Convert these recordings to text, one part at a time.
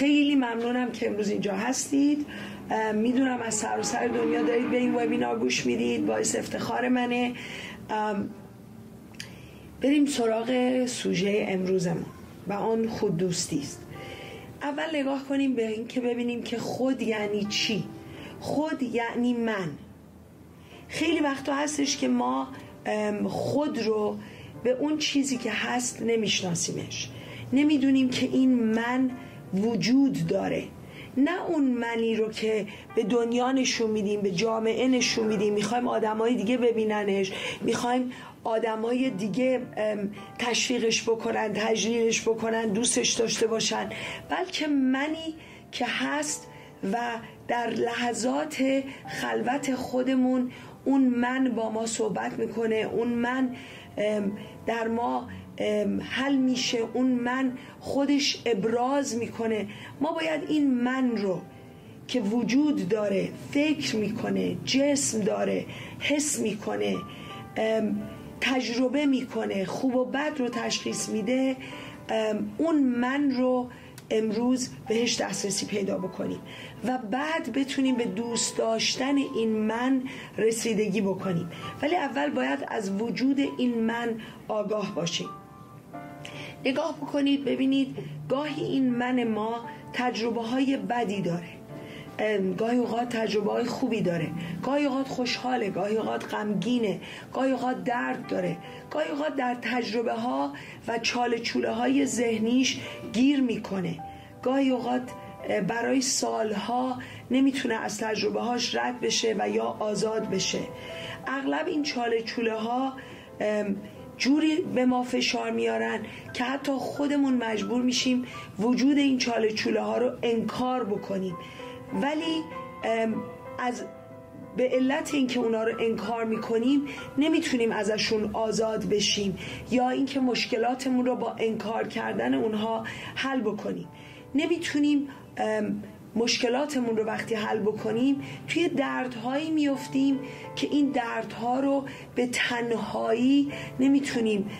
خیلی ممنونم که امروز اینجا هستید. می‌دونم از سر و سر دنیا دارید به این وبینار گوش می‌دید باعث افتخار منه. بریم سراغ سوژه امروزمون و آن خود دوستی است. اول نگاه کنیم به این که ببینیم که خود یعنی چی؟ خود یعنی من. خیلی وقتا هستش که ما خود رو به اون چیزی که هست نمیشناسیمش. نمی‌دونیم که این من وجود داره. نه اون منی رو که به دنیا نشون میدیم به جامعه نشون میدیم. می‌خوایم آدمای دیگه ببیننش. می‌خوایم آدمای دیگه تشویقش بکنن تجلیلش بکنن دوستش داشته باشن. بلکه منی که هست و در لحظات خلوت خودمون اون من با ما صحبت می‌کنه. اون من در ما حل میشه اون من خودش ابراز می‌کنه. ما باید این من رو که وجود داره فکر می‌کنه جسم داره حس می‌کنه تجربه می‌کنه خوب و بد رو تشخیص میده اون من رو امروز بهش دسترسی پیدا بکنیم و بعد بتونیم به دوست داشتن این من رسیدگی بکنیم. ولی اول باید از وجود این من آگاه باشیم. نگاه بکنید ببینید گاهی این من ما تجربه های بدی داره. گاهی اوقات تجربه های خوبی داره. گاهی اوقات خوشحاله گاهی اوقات غمگینه. گاهی اوقات درد داره. گاهی اوقات در تجربه ها و چاله چوله های ذهنیش گیر می‌کنه. گاهی اوقات برای سالها نمی‌تونه از تجربه هاش رد بشه و یا آزاد بشه. اغلب این چاله چوله ها جوری به ما فشار میارن که حتی خودمون مجبور میشیم وجود این چاله چوله ها رو انکار بکنیم. ولی از به علت اینکه اونا رو انکار می‌کنیم نمی‌تونیم ازشون آزاد بشیم یا اینکه مشکلاتمون رو با انکار کردن اونها حل بکنیم. نمی‌تونیم مشکلاتمون رو وقتی حل بکنیم توی دردهایی میفتیم که این دردها رو به تنهایی نمی‌تونیم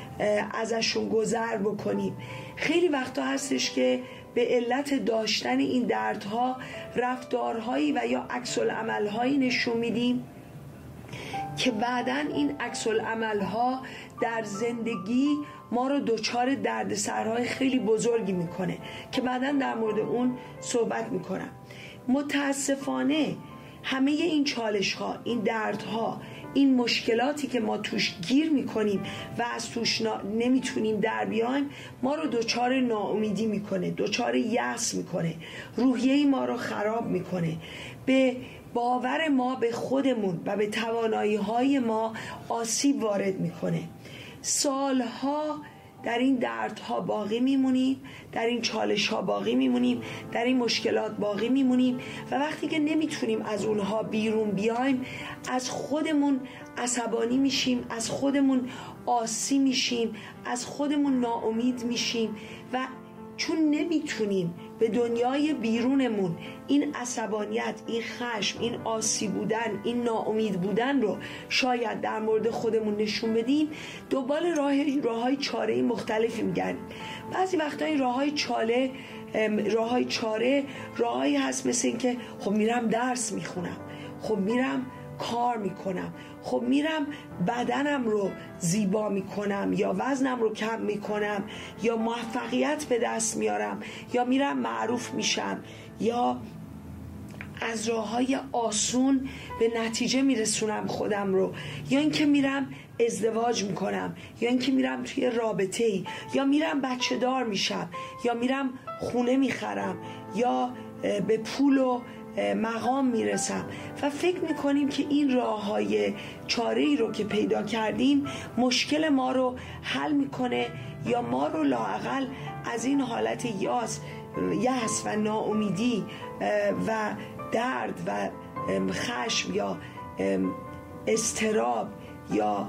ازشون گذر بکنیم. خیلی وقتا هستش که به علت داشتن این دردها رفتارهایی و یا عکس عملهایی نشون میدیم که بعدا این عکس ها در زندگی ما رو دچار دردسرهای خیلی بزرگی می‌کنه که بعدا در مورد اون صحبت می‌کنم. متاسفانه همه این چالش ها این دردها این مشکلاتی که ما توش گیر می‌کنیم و از توش نمی‌تونیم در بیایم ما رو دچار ناامیدی می‌کنه دچار یأس می‌کنه. روحیه ما رو خراب می‌کنه. به باور ما به خودمون و به توانایی های ما آسیب وارد می‌کنه. سالها در این دردها باقی میمونیم در این چالش ها باقی میمونیم در این مشکلات باقی میمونیم و وقتی که نمی‌تونیم از اونها بیرون بیایم از خودمون عصبانی میشیم از خودمون آسی میشیم از خودمون ناامید میشیم و چون نمی‌تونیم به دنیای بیرونمون این عصبانیت این خشم این آسی بودن این ناامید بودن رو شاید در مورد خودمون نشون بدیم. دنبال راه راه های چاره مختلفی میگردیم. بعضی وقتا این راه های چاله راه های چاره راههایی هست مثل اینکه خب میرم درس می‌خونم. خب میرم کار می‌کنم. خب میرم بدنم رو زیبا می‌کنم یا وزنم رو کم می‌کنم یا موفقیت به دست میارم یا میرم معروف میشم یا از راه های آسون به نتیجه میرسونم خودم رو. یا اینکه میرم ازدواج می‌کنم. یا اینکه میرم توی رابطه ای یا میرم بچه دار میشم. یا میرم خونه می‌خرم. یا به پول و مقام می‌رسم. و فکر می‌کنیم که این راه های چاره ای رو که پیدا کردیم مشکل ما رو حل می‌کنه یا ما رو لاقل از این حالت یاس یأس و ناامیدی و درد و خشم یا استراب یا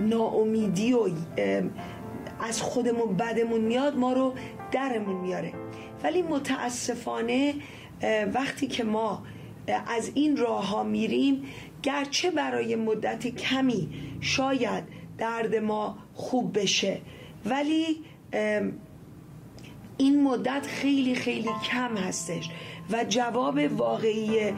ناامیدی و از خودمون بدمون میاد ما رو درمون میاره. ولی متاسفانه وقتی که ما از این راه ها میریم گرچه برای مدت کمی شاید درد ما خوب بشه ولی این مدت خیلی خیلی کم هستش و جواب واقعی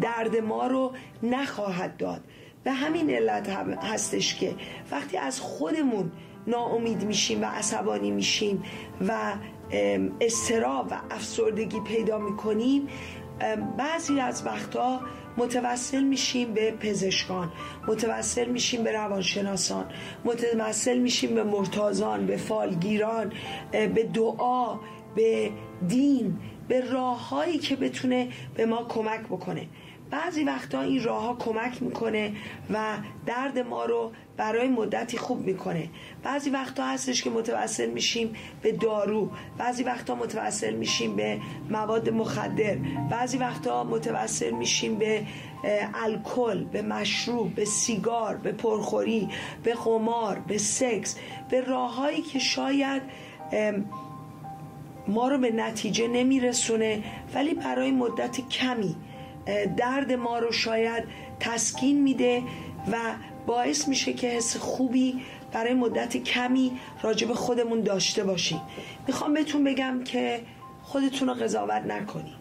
درد ما رو نخواهد داد. به همین علت هستش که وقتی از خودمون ناامید میشیم و عصبانی میشیم و استراب و افسردگی پیدا می‌کنیم بعضی از وقتها متوسل میشیم به پزشکان متوسل میشیم به روانشناسان متوسل میشیم به مرتازان به فالگیران به دعا به دین به راههایی که بتونه به ما کمک بکنه. بعضی وقتا این راه ها کمک می‌کنه و درد ما رو برای مدتی خوب می‌کنه. بعضی وقتا هستش که متوسل میشیم به دارو بعضی وقتا متوسل میشیم به مواد مخدر بعضی وقتا متوسل میشیم به الکل به مشروب به سیگار به پرخوری به قمار به سکس به راههایی که شاید ما رو به نتیجه نمیرسونه ولی برای مدت کمی درد ما رو شاید تسکین میده و باعث میشه که حس خوبی برای مدت کمی راجب خودمون داشته باشیم. می‌خوام بهتون بگم که خودتون رو قضاوت نکنیم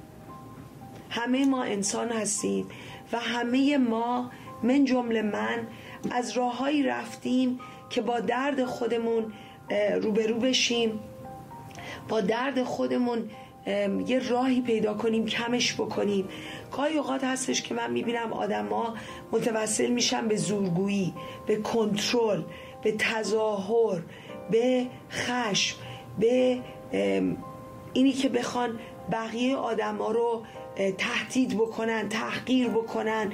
همه ما انسان هستیم و همه ما من جمله من از راههایی رفتیم که با درد خودمون روبرو بشیم. با درد خودمون یه راهی پیدا کنیم کمش بکنیم. گاهی اوقات هستش که من می‌بینم آدما متوسل میشن به زورگویی به کنترل به تظاهر به خشم به اینی که بخوان بقیه آدما رو تهدید بکنن تحقیر بکنن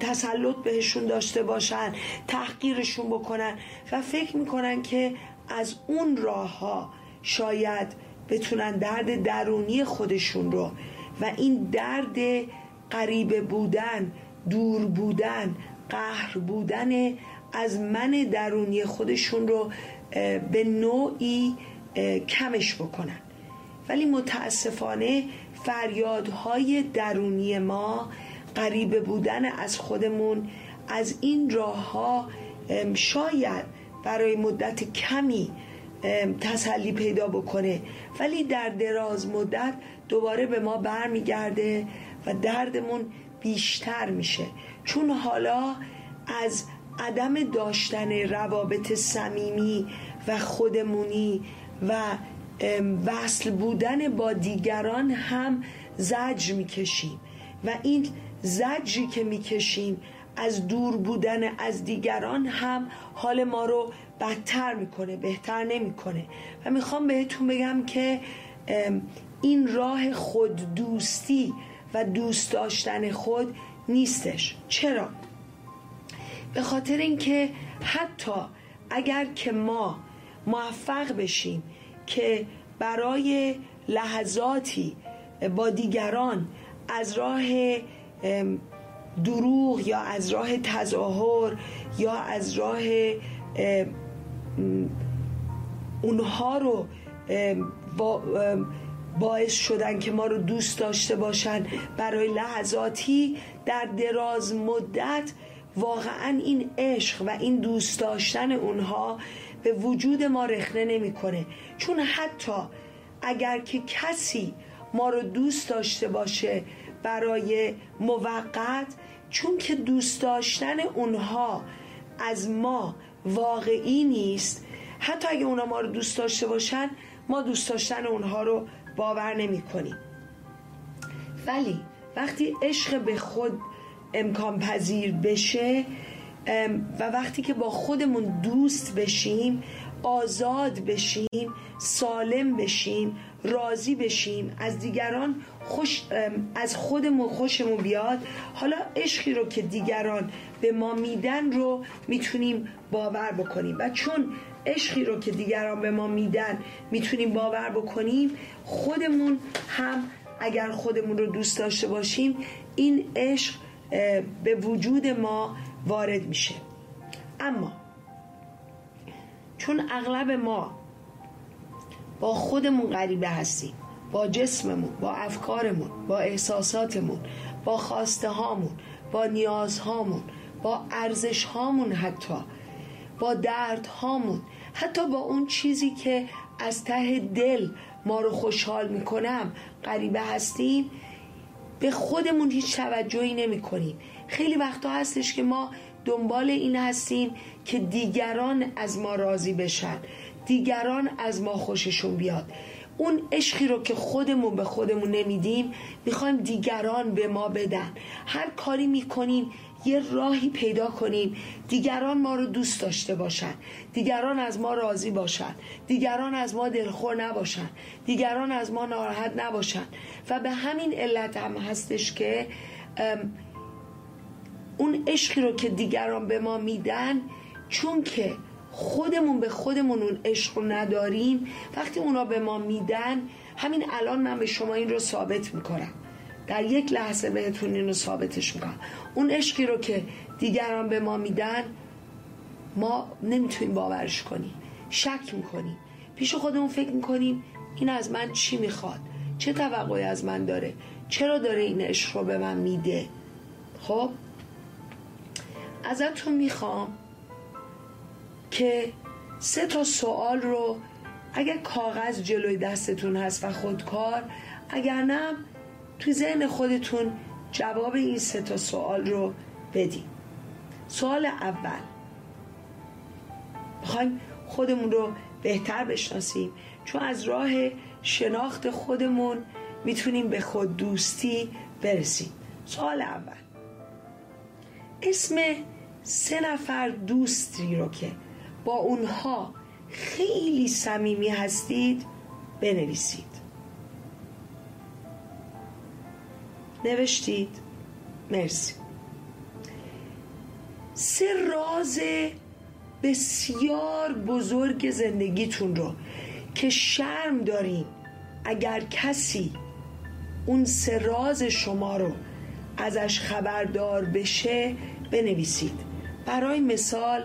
تسلط بهشون داشته باشن تحقیرشون بکنن و فکر می‌کنن که از اون راه ها شاید بتونن درد درونی خودشون رو و این درد غریبه بودن دور بودن قهر بودن از من درونی خودشون رو به نوعی کمش بکنن. ولی متاسفانه فریادهای درونی ما غریبه بودن از خودمون از این راه ها شاید برای مدت کمی تسلی پیدا بکنه. ولی در دراز مدت دوباره به ما برمیگرده و دردمون بیشتر میشه. چون حالا از عدم داشتن روابط صمیمی و خودمونی و وصل بودن با دیگران هم زجر می‌کشیم. و این زجری که می‌کشیم از دور بودن از دیگران هم حال ما رو بدتر می‌کنه بهتر نمی‌کنه و می‌خوام بهتون بگم که این راه خود دوستی و دوست داشتن خود نیستش چرا؟ به خاطر اینکه حتی اگر که ما موفق بشیم که برای لحظاتی با دیگران از راه دروغ یا از راه تظاهر یا از راه اونها رو باعث شدن که ما رو دوست داشته باشن. برای لحظاتی در دراز مدت واقعا این عشق و این دوست داشتن اونها به وجود ما رخنه نمی‌کنه. چون حتی اگر که کسی ما رو دوست داشته باشه برای موقت چون که دوست داشتن اونها از ما واقعی نیست. حتی اگه اونا ما رو دوست داشته باشن ما دوست داشتن اونها رو باور نمی کنیم. ولی وقتی عشق به خود امکان پذیر بشه و وقتی که با خودمون دوست بشیم آزاد بشیم سالم بشیم راضی بشیم از دیگران خوش از خودمون خوشمون بیاد. حالا عشقی رو که دیگران به ما میدن رو می‌تونیم باور بکنیم و چون عشقی رو که دیگران به ما میدن می‌تونیم باور بکنیم خودمون هم اگر خودمون رو دوست داشته باشیم این عشق به وجود ما وارد میشه. اما چون اغلب ما با خودمون غریبه هستیم با جسممون با افکارمون با احساساتمون با خواسته هامون با نیازهامون با ارزش هامون حتی با درد هامون حتی با اون چیزی که از ته دل ما رو خوشحال می‌کنم غریبه هستیم به خودمون هیچ توجهی نمی کنیم خیلی وقتا هستش که ما دنبال این هستیم که دیگران از ما راضی بشن. دیگران از ما خوششون بیاد. اون عشقی رو که خودمون به خودمون نمیدیم می‌خوایم دیگران به ما بدن. هر کاری می‌کنیم یه راهی پیدا کنیم. دیگران ما رو دوست داشته باشن. دیگران از ما راضی باشن. دیگران از ما دلخور نباشن. دیگران از ما ناراحت نباشن. و به همین علت هم هستش که اون عشقی رو که دیگران به ما میدن چون که خودمون به خودمون اون عشق رو نداریم وقتی اونا به ما میدن همین الان من به شما این رو ثابت می‌کنم. در یک لحظه بهتون این رو ثابتش می‌کنم. اون عشقی رو که دیگران به ما میدن ما نمی‌تونیم باورش کنیم. شک می‌کنیم. پیش خودمون فکر می‌کنیم این از من چی می‌خواد؟ چه توقعی از من داره؟ چرا داره این عشق رو به من میده؟ خب؟ ازتون می‌خوام که سه تا سوال رو اگر کاغذ جلوی دستتون هست و خودکار اگر نه توی ذهن خودتون جواب این سه تا سوال رو بدیم سوال اول. می‌خوایم خودمون رو بهتر بشناسیم. چون از راه شناخت خودمون می‌تونیم به خود دوستی برسیم. سوال اول. اسم سه نفر دوستی رو که با اونها خیلی صمیمی هستید بنویسید. نوشتید. مرسی. سه راز بسیار بزرگ زندگیتون رو که شرم دارین اگر کسی اون سه راز شما رو ازش خبردار بشه بنویسید. برای مثال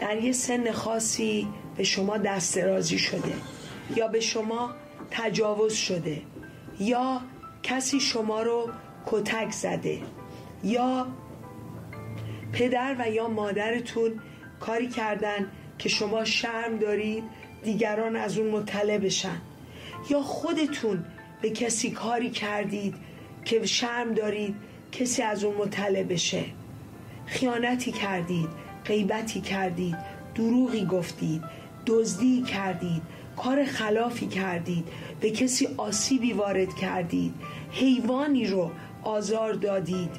در یه سن خاصی به شما دست رازی شده یا به شما تجاوز شده یا کسی شما رو کتک زده یا پدر و یا مادرتون کاری کردن که شما شرم دارید دیگران از اون مطلع بشن یا خودتون به کسی کاری کردید که شرم دارید کسی از اون مطلع بشه. خیانتی کردید غیبتی کردید دروغی گفتید دزدی کردید کار خلافی کردید به کسی آسیبی وارد کردید حیوانی رو آزار دادید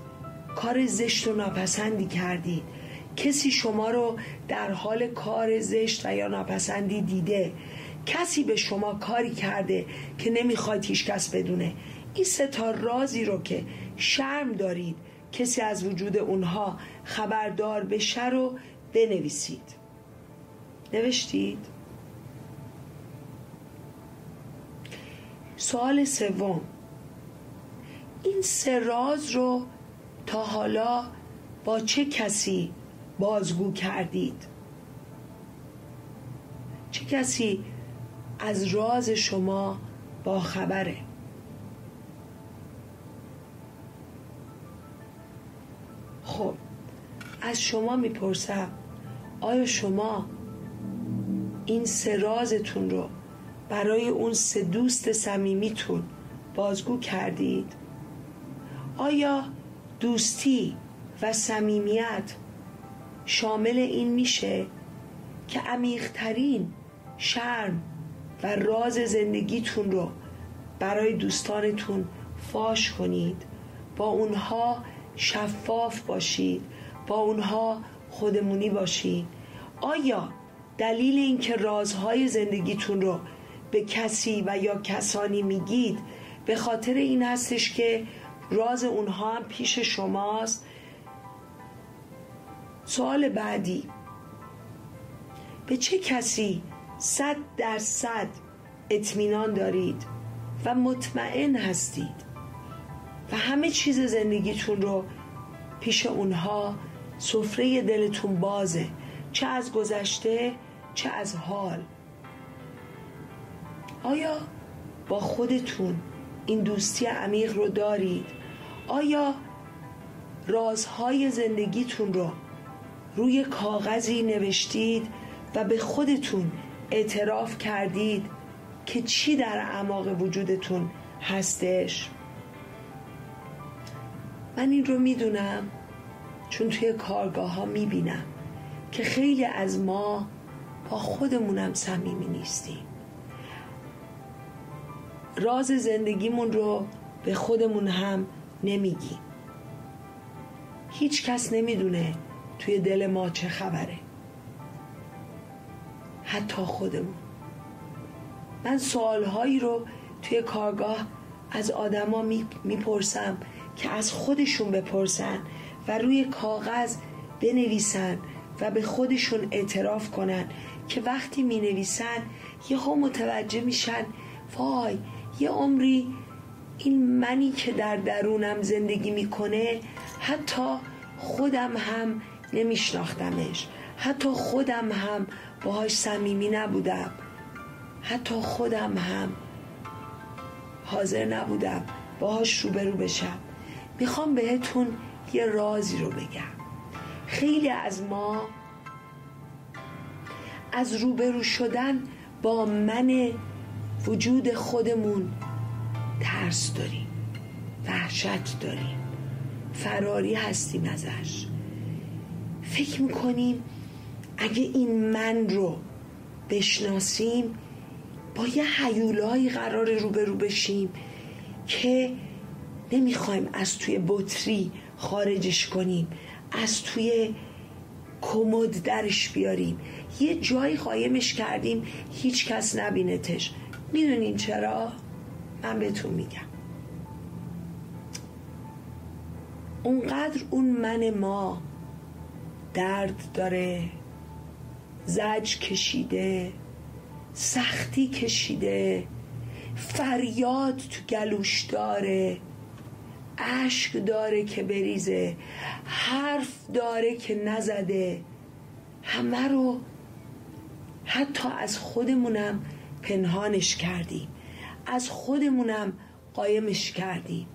کار زشت و ناپسندی کردید. کسی شما رو در حال کار زشت و یا ناپسندی دیده کسی به شما کاری کرده که نمی‌خواید هیچ کس بدونه. این سه تا رازی رو که شرم دارید کسی از وجود اونها خبردار بشه رو بنویسید. نوشتید؟ سوال سوم. این سه راز رو تا حالا با چه کسی بازگو کردید؟ چه کسی از راز شما با خبره؟ خب از شما می‌پرسم آیا شما این سه رازتون رو برای اون سه دوست صمیمیتون بازگو کردید؟ آیا دوستی و صمیمیت شامل این میشه که عمیقترین شرم و راز زندگیتون رو برای دوستانتون فاش کنید با اونها شفاف باشید. با اونها خودمونی باشید آیا دلیل اینکه رازهای زندگیتون رو به کسی و یا کسانی میگید به خاطر این هستش که راز اونها هم پیش شماست؟ سوال بعدی. به چه کسی صد درصد اطمینان دارید و مطمئن هستید؟ و همه چیز زندگیتون رو پیش اونها سفره دلتون بازه چه از گذشته چه از حال. آیا با خودتون این دوستی عمیق رو دارید؟ آیا رازهای زندگیتون رو روی کاغذی نوشتید و به خودتون اعتراف کردید که چی در اعماق وجودتون هستش؟ من این رو می‌دونم چون توی کارگاه ها می‌بینم که خیلی از ما با خودمونم صمیمی نیستیم. راز زندگیمون رو به خودمون هم نمیگیم. هیچ کس نمی‌دونه توی دل ما چه خبره. حتی خودمون. من سوالهایی رو توی کارگاه از آدما می‌پرسم که از خودشون بپرسن و روی کاغذ بنویسن و به خودشون اعتراف کنن که وقتی می نویسن یه متوجه میشن وای یه عمری این منی که در درونم زندگی می‌کنه حتی خودم هم نمیشناختمش. حتی خودم هم باهاش صمیمی نبودم. حتی خودم هم حاضر نبودم باهاش روبرو بشم. می‌خوام بهتون یه رازی رو بگم. خیلی از ما از روبرو شدن با من وجود خودمون ترس داریم وحشت داریم فراری هستیم ازش. فکر می‌کنیم اگه این من رو بشناسیم با یه حیولایی قرار روبرو بشیم که نمی‌خوایم از توی بطری خارجش کنیم از توی کمد درش بیاریم. یه جایی قایمش کردیم هیچ کس نبینتش. می‌دونین چرا؟ من بهتون میگم. اونقدر اون من ما درد داره زج کشیده سختی کشیده فریاد تو گلوش داره. اشک داره که بریزه حرف داره که نزده. همه رو حتی از خودمونم پنهانش کردیم. از خودمونم قایمش کردیم.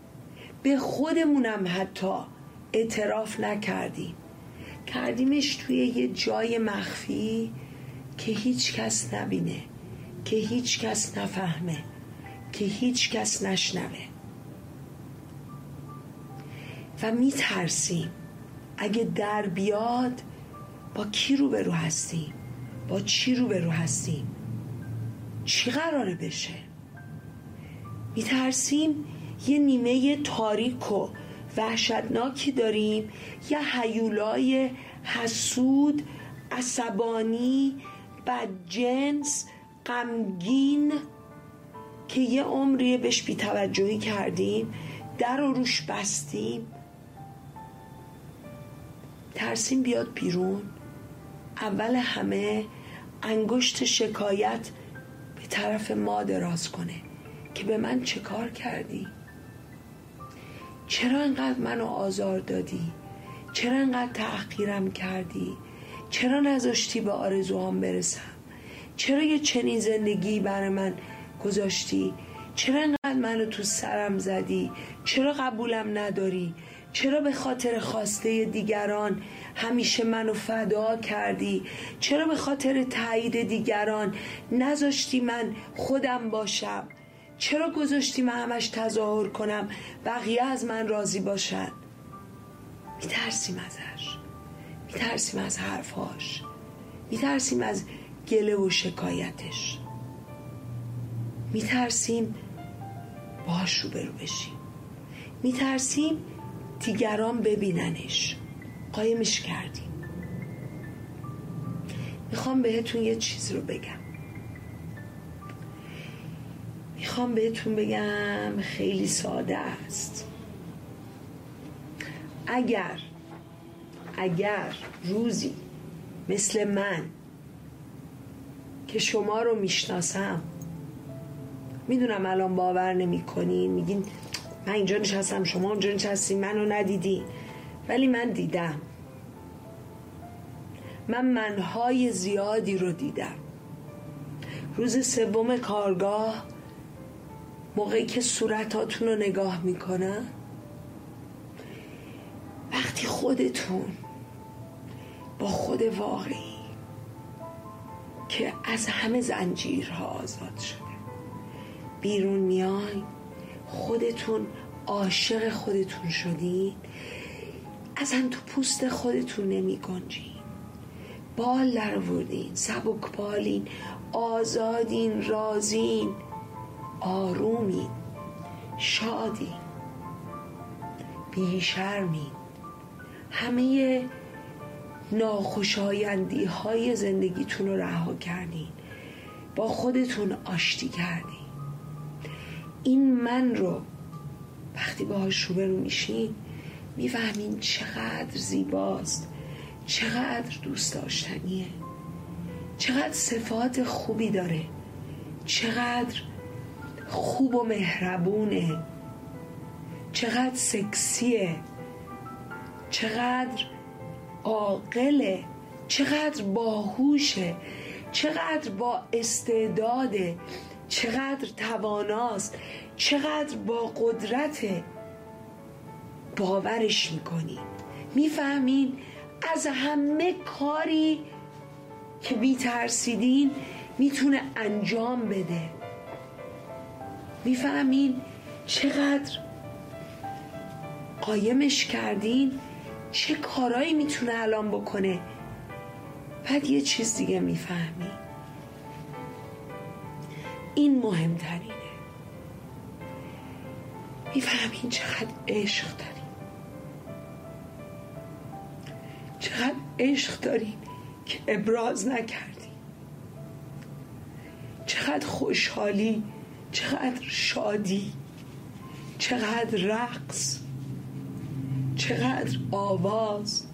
به خودمونم حتی اعتراف نکردیم. کردیمش توی یه جای مخفی که هیچ کس نبینه که هیچ کس نفهمه که هیچ کس نشنوه. و میترسیم اگه در بیاد با کی رو به رو هستیم با چی رو به رو هستیم چی قراره بشه؟ میترسیم یه نیمه تاریک و وحشتناکی داریم یه حیولای حسود عصبانی بدجنس غمگین که یه عمری بهش بیتوجهی کردیم در رو روش بستیم. ترسیم بیاد بیرون. اول همه انگشت شکایت به طرف ما دراز کنه که به من چه کار کردی؟ چرا انقدر منو آزار دادی؟ چرا انقدر تحقیرم کردی؟ چرا نذاشتی به آرزوهام برسم؟ چرا یه چنین زندگی برای من گذاشتی؟ چرا انقدر منو تو سرم زدی؟ چرا قبولم نداری؟ چرا به خاطر خواسته دیگران همیشه منو فدا کردی؟ چرا به خاطر تایید دیگران نذاشتی من خودم باشم؟ چرا گذاشتی من همش تظاهر کنم؟ بقیه از من راضی باشن؟ میترسیم ازش میترسیم از حرفهاش. میترسیم از گله و شکایتش. میترسیم باش رو برو بشیم. میترسیم دیگران ببیننش. قایمش کردیم. می‌خوام بهتون یه چیز رو بگم. می‌خوام بهتون بگم خیلی ساده است. اگر اگر روزی مثل من که شما رو می‌شناسم می‌دونم الان باور نمی‌کنین میگین من اینجا نشستم. شما اونجا نشستی. منو ندیدی. ولی من دیدم. من منهای زیادی رو دیدم. روز سوم کارگاه موقعی که صورتاتون رو نگاه می‌کنم وقتی خودتون با خود واقعی که از همه زنجیرها آزاد شده بیرون میای خودتون عاشق خودتون شدین اصلا تو پوست خودتون نمی گنجین. بال در آوردین سبک بالین آزادین رازین آرومین شادین بیشرمین. همه ناخوشایندی های زندگیتون رو رها کردین با خودتون آشتی کردین. این من رو وقتی باهاش روبرو میشین می‌فهمین چقدر زیباست چقدر دوست داشتنیه چقدر صفات خوبی داره چقدر خوب و مهربونه چقدر سکسیه چقدر عاقله چقدر باهوشه چقدر با استعداده. چقدر تواناست چقدر با قدرت باورش می‌کنی. می‌فهمین از همه کاری که بیترسیدین می‌تونه انجام بده. می‌فهمین چقدر قایمش کردین چه کارایی می‌تونه الان بکنه. بعد یه چیز دیگه می‌فهمی این مهمترینه. می‌فهمین چقدر عشق دارین چقدر عشق دارین که ابراز نکردین چقدر خوشحالی چقدر شادی چقدر رقص چقدر آواز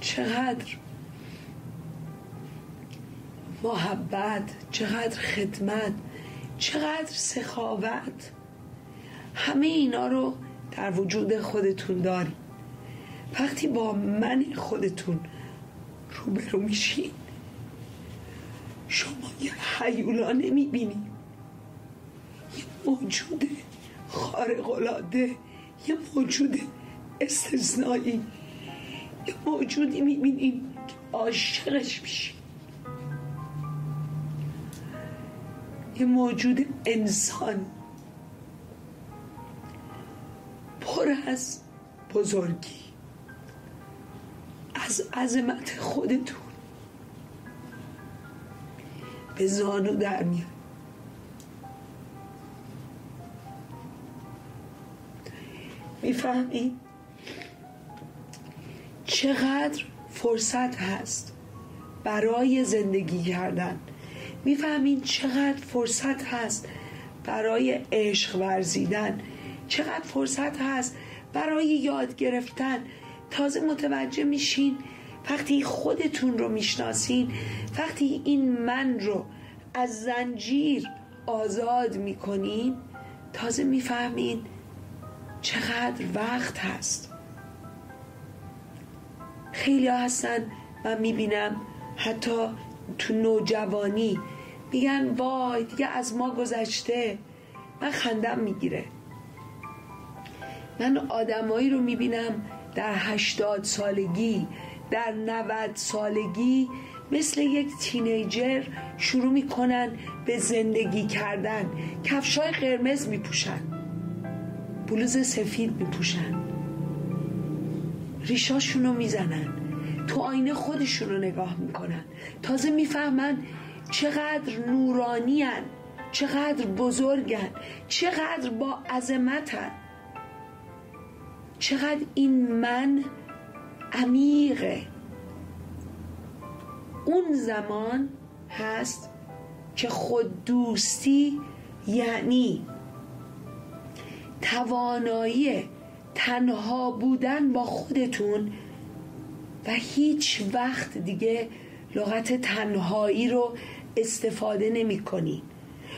چقدر محبت چقدر خدمت چقدر سخاوت. همه اینا رو در وجود خودتون دارید وقتی با من خودتون روبرو میشین شما یه حیولا نمی‌بینید یه موجود خارقلاده یه موجود استثنایی. یه موجودی می‌بینیم که عاشقش میشیم یه موجود انسان پر از بزرگی از عظمت خودتون به زانو در میاد. می‌فهمی؟ چقدر فرصت هست برای زندگی کردن. می‌فهمین چقدر فرصت هست برای عشق ورزیدن. چقدر فرصت هست برای یاد گرفتن. تازه متوجه میشین وقتی خودتون رو می‌شناسین وقتی این من رو از زنجیر آزاد می‌کنین تازه می‌فهمین چقدر وقت هست. خیلی هستن من می‌بینم حتی تو نوجوانی. میگن وای دیگه از ما گذشته. من خندم می‌گیره. من آدمایی رو می‌بینم در هشتاد سالگی در نود سالگی مثل یک تینیجر شروع می‌کنن به زندگی کردن. کفشای قرمز میپوشن. بلوز سفید میپوشن. ریشاشون رو می‌زنن. تو آینه خودشون رو نگاه می‌کنن. تازه می‌فهمن چقدر نورانیان چقدر بزرگن چقدر با عظمتن چقدر این من عمیقه. اون زمان هست که خود دوستی یعنی توانایی تنها بودن با خودتون و هیچ وقت دیگه لغت تنهایی رو استفاده نمی کنی.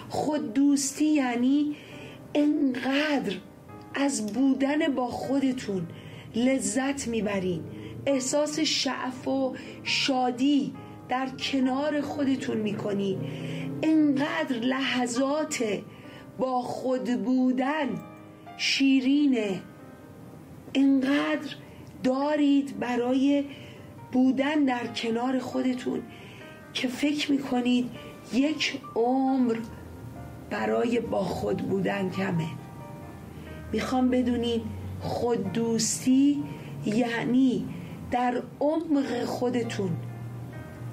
خود دوستی یعنی انقدر از بودن با خودتون لذت می‌برین. احساس شعف و شادی در کنار خودتون می‌کنین انقدر لحظات با خود بودن شیرینه. انقدر دارید برای بودن در کنار خودتون که فکر می‌کنید یک عمر برای با خود بودن کمه. می‌خوام بدونین خود دوستی یعنی در عمق خودتون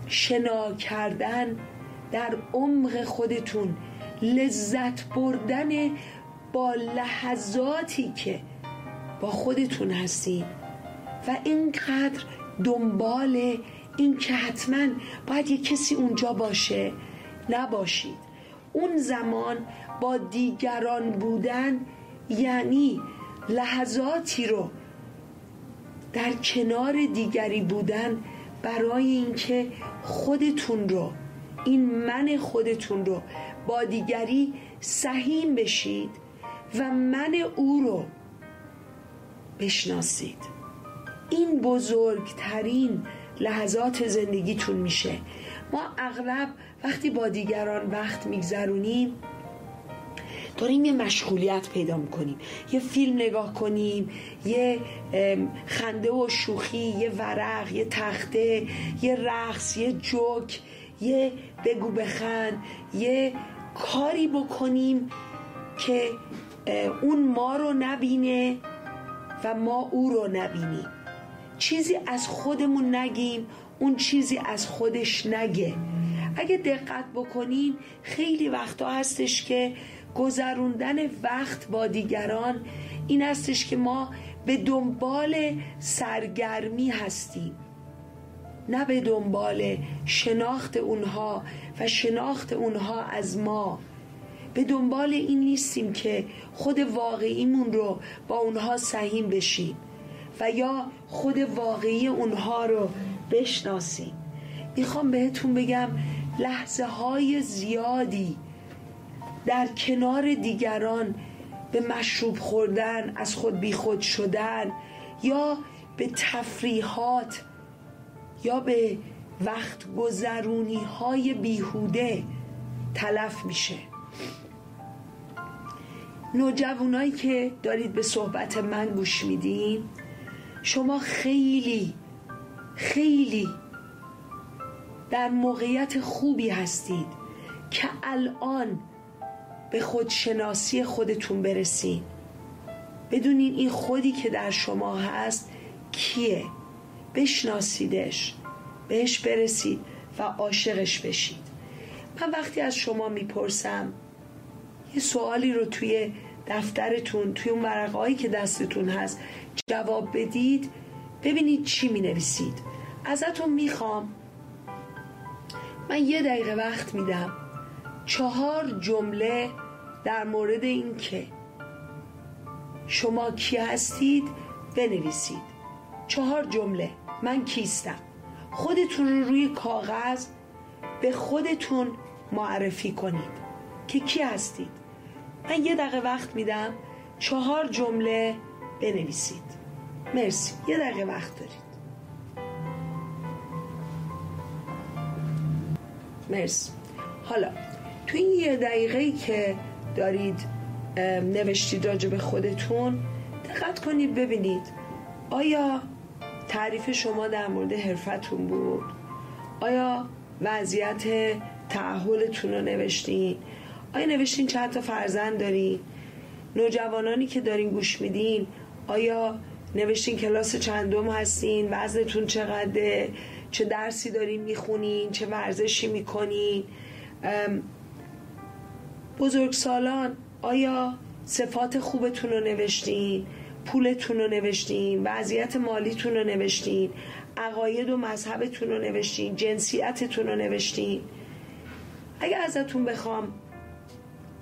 شنا کردن در عمق خودتون لذت بردن با لحظاتی که با خودتون هستین و اینقدر دنبال این که حتما باید یه کسی اونجا باشه. نباشید. اون زمان با دیگران بودن یعنی لحظاتی رو در کنار دیگری بودن برای اینکه خودتون رو این من خودتون رو با دیگری سهیم بشید و من او رو بشناسید. این بزرگترین لحظات زندگیتون میشه. ما اغلب وقتی با دیگران وقت میگذرونیم داریم یه مشغولیت پیدا می‌کنیم. یه فیلم نگاه کنیم یه خنده و شوخی یه ورق یه تخته یه رقص یه جوک یه بگو بخند یه کاری بکنیم که اون ما رو نبینه و ما او رو نبینیم. چیزی از خودمون نگیم اون چیزی از خودش نگه. اگه دقت بکنین خیلی وقتا هستش که گذروندن وقت با دیگران این هستش که ما به دنبال سرگرمی هستیم. نه به دنبال شناخت اونها و شناخت اونها از ما. به دنبال این نیستیم که خود واقعیمون رو با اونها سهیم بشیم. و یا خود واقعی اونها رو بشناسیم. می‌خوام بهتون بگم لحظه های زیادی در کنار دیگران به مشروب خوردن از خود بیخود شدن یا به تفریحات یا به وقت گذرونی های بیهوده تلف میشه. نوجوانایی که دارید به صحبت من گوش میدین شما خیلی خیلی در موقعیت خوبی هستید که الان به خودشناسی خودتون برسین بدونین این خودی که در شما هست کیه. بشناسیدش بهش برسید و عاشقش بشید. من وقتی از شما می‌پرسم یه سوالی رو توی دفترتون توی اون ورقهایی که دستتون هست جواب بدید. ببینید چی می نویسید ازتون می‌خوام. من یه دقیقه وقت میدم. چهار جمله در مورد این که شما کی هستید بنویسید. چهار جمله. من کیستم؟ خودتون رو روی کاغذ به خودتون معرفی کنید که کی هستید. من یه دقیقه وقت میدم. چهار جمله بنویسید. مرسی. یه دقیقه وقت دارید. مرسی. حالا تو این یه دقیقه که دارید نوشتید راجع به خودتون دقت کنید ببینید. آیا تعریف شما در مورد حرفتون بود؟ آیا وضعیت تعهلتون رو نوشتین؟ آیا نوشتین چند تا فرزند دارین نوجوانانی که دارین گوش میدین آیا نوشتین کلاس چندم هستین؟ وزنتون چقدره؟ چه درسی دارین می‌خونین؟ چه ورزشی می‌کنین؟ بزرگ سالان آیا صفات خوبتون رو نوشتین؟ پولتون رو نوشتین؟ وضعیت مالیتون رو نوشتین؟ عقاید و مذهبتون رو نوشتین؟ جنسیتتون رو نوشتین؟ اگر ازتون بخوام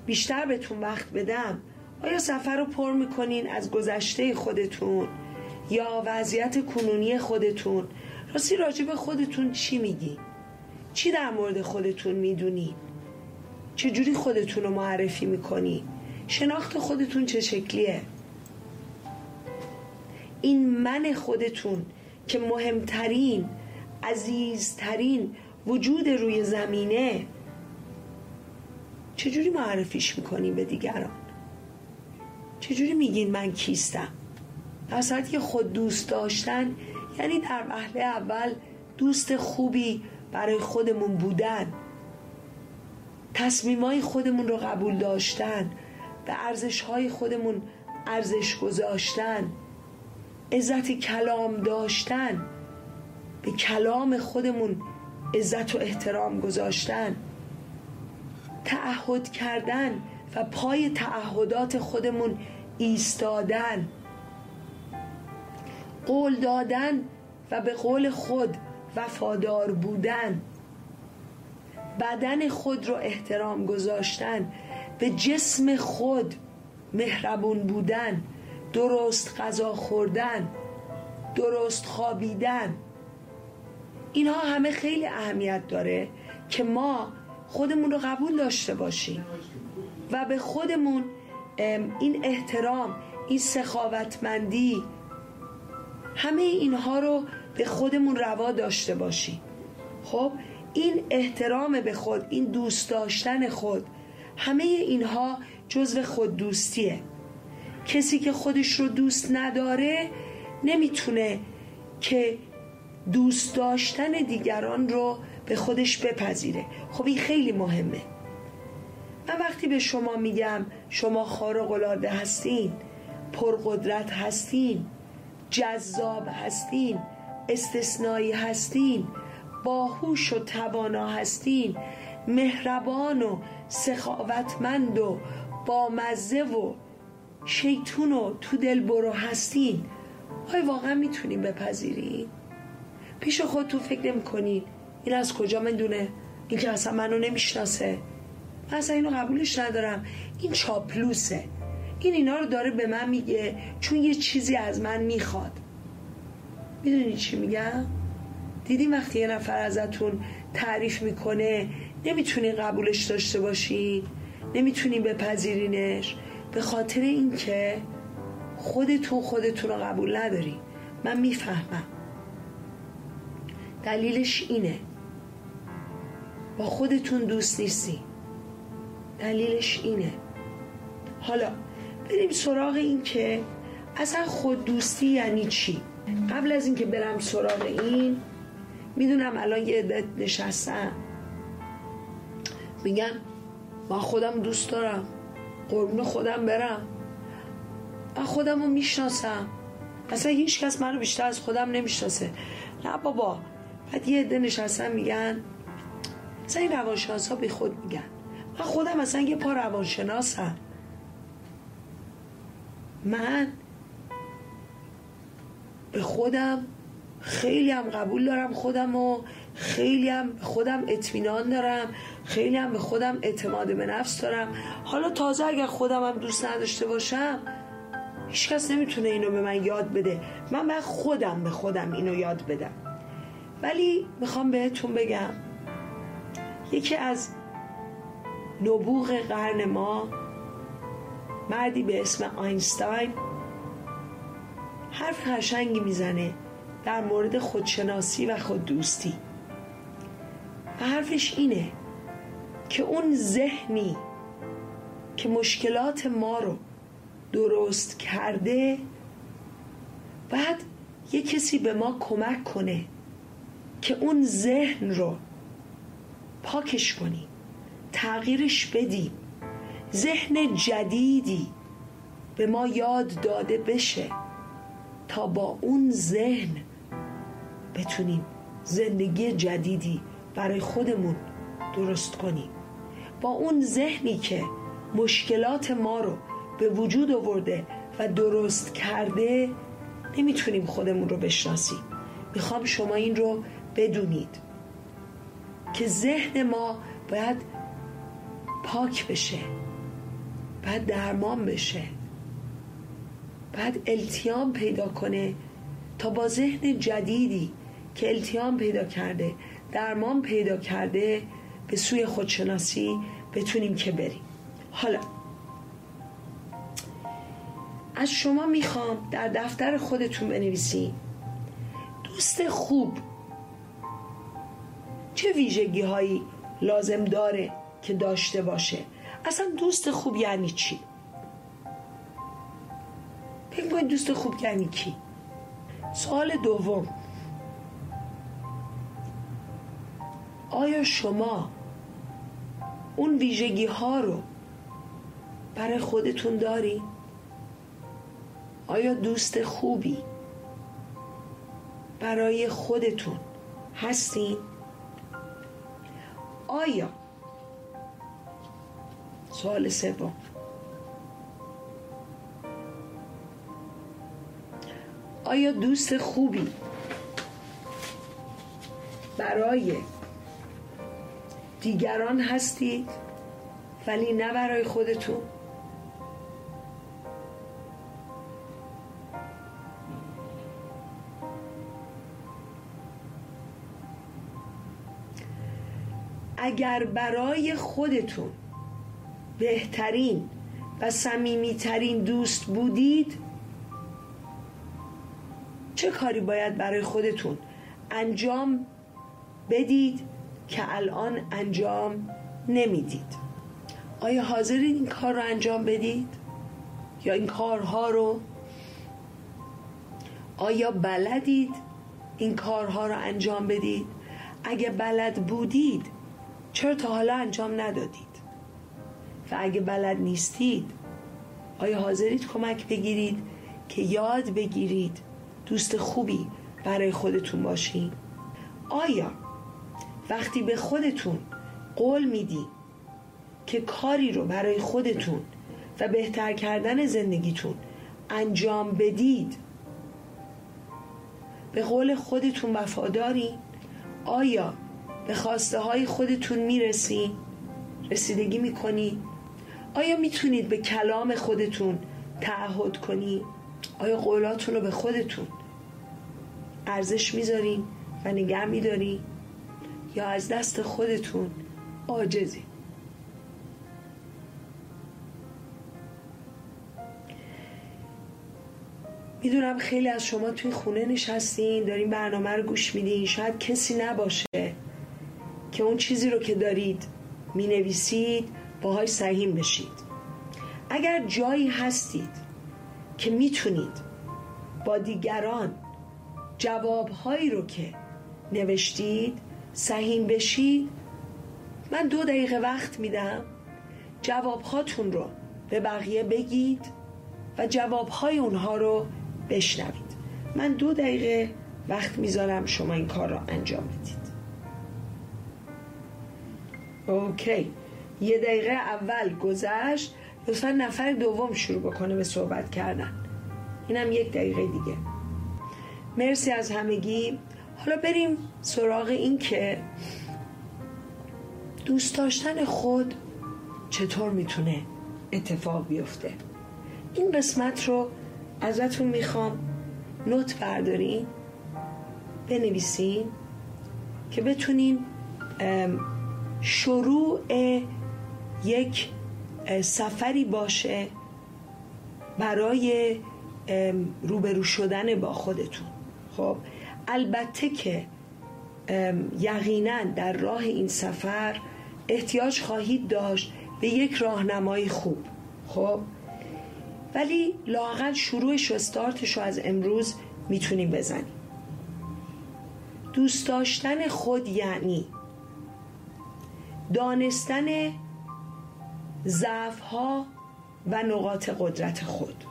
بیشتر بهتون وقت بدم آیا سفر رو پر می‌کنین از گذشته خودتون یا وضعیت کنونی خودتون راستی راجع به خودتون چی میگی؟ چی در مورد خودتون می‌دونی؟ چجوری خودتون رو معرفی می‌کنی؟ شناخت خودتون چه شکلیه؟ این من خودتون که مهمترین عزیزترین وجود روی زمینه چجوری معرفیش می‌کنیم به دیگران؟ چجوری میگین من کیستم؟ در که خود دوست داشتن یعنی در محله اول دوست خوبی برای خودمون بودن. تصمیمای خودمون رو قبول داشتن. به ارزش های خودمون ارزش گذاشتن. عزت کلام داشتن. به کلام خودمون عزت و احترام گذاشتن. تعهد کردن و پای تعهدات خودمون ایستادن. قول دادن و به قول خود وفادار بودن. بدن خود رو احترام گذاشتن. به جسم خود مهربون بودن. درست غذا خوردن. درست خوابیدن. اینها همه خیلی اهمیت داره که ما خودمون رو قبول داشته باشیم. و به خودمون این احترام این سخاوتمندی همه اینها رو به خودمون روا داشته باشیم. خب این احترام به خود این دوست داشتن خود همه اینها جزو خود دوستیه. کسی که خودش رو دوست نداره نمی‌تونه که دوست داشتن دیگران رو به خودش بپذیره. خب این خیلی مهمه. من وقتی به شما میگم شما خارق العاده هستین پرقدرت هستین جذاب هستین استثنایی هستین باهوش و توانا هستین مهربان و سخاوتمند و با مزه و شیطون و تو دل برو هستین آیا واقعا می‌تونیم بپذیرین؟ پیش خودتون فکر نمی کنین این از کجا دونه؟ این که اصلا منو نمی‌شناسه. من اصلا اینو قبولش ندارم. این چاپلوسه. این اینا رو داره به من میگه چون یه چیزی از من می‌خواد. می‌دونی چی میگم؟ دیدی وقتی یه نفر ازتون تعریف می‌کنه نمی‌تونی قبولش داشته باشی نمی‌تونی بپذیرینش به خاطر اینکه خودتون خودتون رو قبول نداری. من می‌فهمم. دلیلش اینه. با خودتون دوست نیستی. دلیلش اینه. حالا بریم سراغ این که اصلا خود دوستی یعنی چی؟ قبل از اینکه برم سراغ این می‌دونم الان یه عدت نشستم میگن من خودم دوست دارم. قربون خودم برم. من خودم رو می‌شناسم. اصلا هیچ کس من رو بیشتر از خودم نمی‌شناسه. نه بابا. بعد یه عده نشستن میگن اصلا این روانشناس ها به خود میگن. من خودم اصلا یه پا روانشناسم. من به خودم خیلی هم قبول دارم خودم و خیلی هم به خودم اطمینان دارم. خیلی هم به خودم اعتماد به نفس دارم. حالا تازه اگر خودم هم دوست نداشته باشم هیچکس نمی‌تونه اینو به من یاد بده. من به خودم به خودم اینو یاد بدم. ولی می‌خوام بهتون بگم یکی از نبوغ قرن ما مردی به اسم آینستاین حرف قشنگی می‌زنه در مورد خودشناسی و خوددوستی. و حرفش اینه که اون ذهنی که مشکلات ما رو درست کرده بعد یه کسی به ما کمک کنه که اون ذهن رو پاکش کنیم تغییرش بدیم ذهن جدیدی به ما یاد داده بشه تا با اون ذهن بتونیم زندگی جدیدی برای خودمون درست کنیم. با اون ذهنی که مشکلات ما رو به وجود آورده و درست کرده نمی‌تونیم خودمون رو بشناسیم. می‌خوام شما این رو بدونید. که ذهن ما باید پاک بشه باید درمان بشه باید التیام پیدا کنه تا با ذهن جدیدی که التیام پیدا کرده درمان پیدا کرده به سوی خودشناسی بتونیم که بریم. حالا از شما می‌خوام در دفتر خودتون بنویسید دوست خوب چه ویژگی هایی لازم داره که داشته باشه اصلا دوست خوب یعنی چی فکر دوست خوب یعنی کی سوال دوم آیا شما اون ویژگی ها رو برای خودتون داری؟ آیا دوست خوبی برای خودتون هستین؟ آیا؟ سوال سوم. آیا دوست خوبی برای دیگران هستید ولی نه برای خودتون؟ اگر برای خودتون بهترین و صمیمیترین دوست بودید چه کاری باید برای خودتون انجام بدید که الان انجام نمی‌دید؟ آیا حاضرین این کار رو انجام بدید؟ یا این کارها رو؟ آیا بلدید این کارها رو انجام بدید؟ اگه بلد بودید چرا تا حالا انجام ندادید؟ و اگه بلد نیستید آیا حاضرید کمک بگیرید که یاد بگیرید دوست خوبی برای خودتون باشین؟ آیا وقتی به خودتون قول می‌دید که کاری رو برای خودتون و بهتر کردن زندگیتون انجام بدید به قول خودتون وفادارین آیا به خواسته های خودتون می‌رسین رسیدگی می‌کنید آیا می‌تونید به کلام خودتون تعهد کنید آیا قولاتون رو به خودتون ارزش می‌ذارین و نگه میدارین یا از دست خودتون عاجزین می‌دونم خیلی از شما توی خونه نشستین دارین برنامه رو گوش میدین. شاید کسی نباشه. که اون چیزی رو که دارید می‌نویسید باهاش سهیم بشید. اگر جایی هستید که می‌تونید با دیگران جوابهایی رو که نوشتید سهیم بشید من دو دقیقه وقت میدم. جوابهاتون رو به بقیه بگید و جوابهای اونها رو بشنوید. من دو دقیقه وقت می‌ذارم شما این کار را انجام بدید. اوکی. یه دقیقه اول گذشت لطفا نفر دوم شروع بکنه به صحبت کردن. اینم یک دقیقه دیگه. مرسی از همگی. حالا بریم سراغ این که دوست داشتن خود چطور می‌تونه اتفاق بیفته. این قسمت رو ازتون می‌خوام نوت بردارین بنویسین که بتونین شروع یک سفری باشه برای روبرو شدن با خودتون. خب البته که یقینا در راه این سفر احتیاج خواهید داشت به یک راهنمای خوب. خب ولی لاقل شروعش و استارتش رو از امروز می‌تونیم بزنیم. دوست داشتن خود یعنی دانستن ضعف ها و نقاط قدرت خود.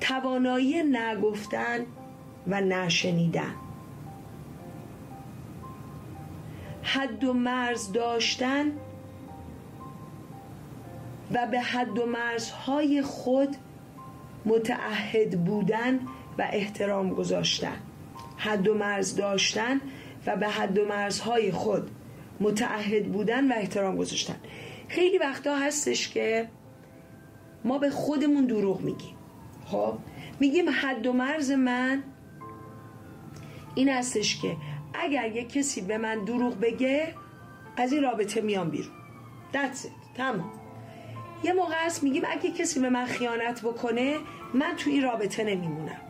توانایی نگفتن و نشنیدن. حد و مرز داشتن و به حد و مرزهای خود متعهد بودن و احترام گذاشتن. حد و مرز داشتن و به حد و مرزهای خود متعهد بودن و احترام گذاشتن. خیلی وقتا هستش که ما به خودمون دروغ میگیم. خب؟ میگیم حد و مرز من این هستش که اگر یه کسی به من دروغ بگه از این رابطه میام بیرون. That's it. تمام. یه موقع هست میگیم اگه کسی به من خیانت بکنه من تو این رابطه نمیمونم.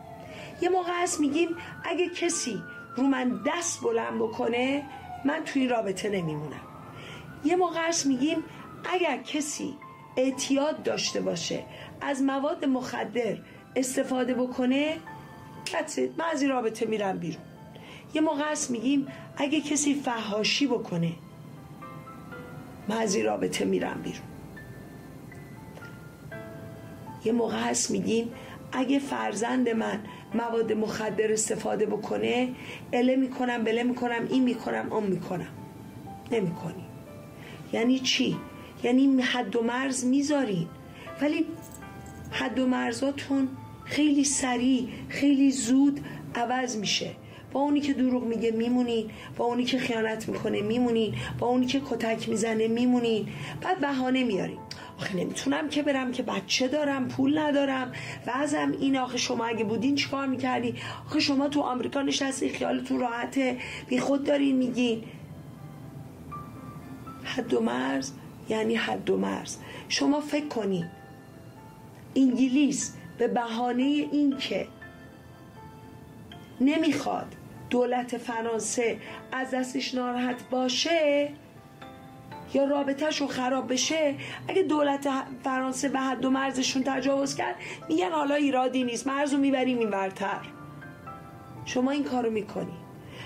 یه موقع هست میگیم اگه کسی رو من دست بلند بکنه من تو این رابطه نمیمونم. یه موقع میگیم اگر کسی اعتیاد داشته باشه از مواد مخدر استفاده بکنه من از این رابطه میرم بیرون. یه موقع میگیم اگه کسی فهاشی بکنه من از این رابطه میرم بیرون. یه موقع هست میگین اگه فرزند من مواد مخدر استفاده بکنه اله می‌کنم بله می‌کنم این می‌کنم اون می‌کنم. نمی‌کنی. یعنی چی؟ یعنی حد و مرز می‌ذارین. ولی حد و مرزاتون خیلی سریع خیلی زود عوض میشه. با اونی که دروغ میگه میمونین با اونی که خیانت می‌کنه میمونین با اونی که کتک می‌زنه میمونین. بعد بهانه میارین. آخه نمی‌تونم که برم که بچه دارم پول ندارم. وضعم این آخه شما اگه بودین چیکار می‌کردی؟ آخه شما تو آمریکا نشستی خیالتون راحته. بی خود دارین میگین. حد و مرز یعنی حد و مرز. شما فکر کنید انگلیس به بهانه این که نمی‌خواد دولت فرانسه از دستش ناراحت باشه یا رابطهشون خراب بشه اگه دولت فرانسه به حد و مرزشون تجاوز کرد میگن حالا ایرادی نیست مرز رو می‌بریم این ورتر. شما این کارو می‌کنی.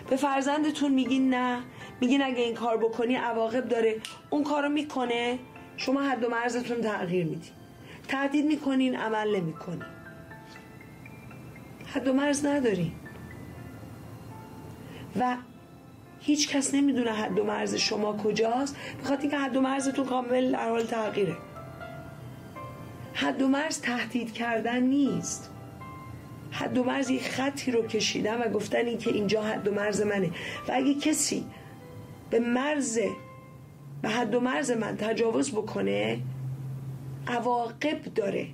به فرزندتون میگین نه. میگین اگه این کار بکنی عواقب داره. اون کارو می‌کنه. شما حد و مرزتون تغییر میدین تهدید می‌کنین عمل نمی‌کنین. حد و مرز ندارین. و هیچ کس نمی‌دونه حد و مرز شما کجاست. بخاطر اینکه حد و مرزتون کامل در حال تغییره. حد و مرز تهدید کردن نیست. حد و مرز یک خطی رو کشیدن و گفتن این که اینجا حد و مرز منه. و اگه کسی به مرز به حد و مرز من تجاوز بکنه عواقب داره.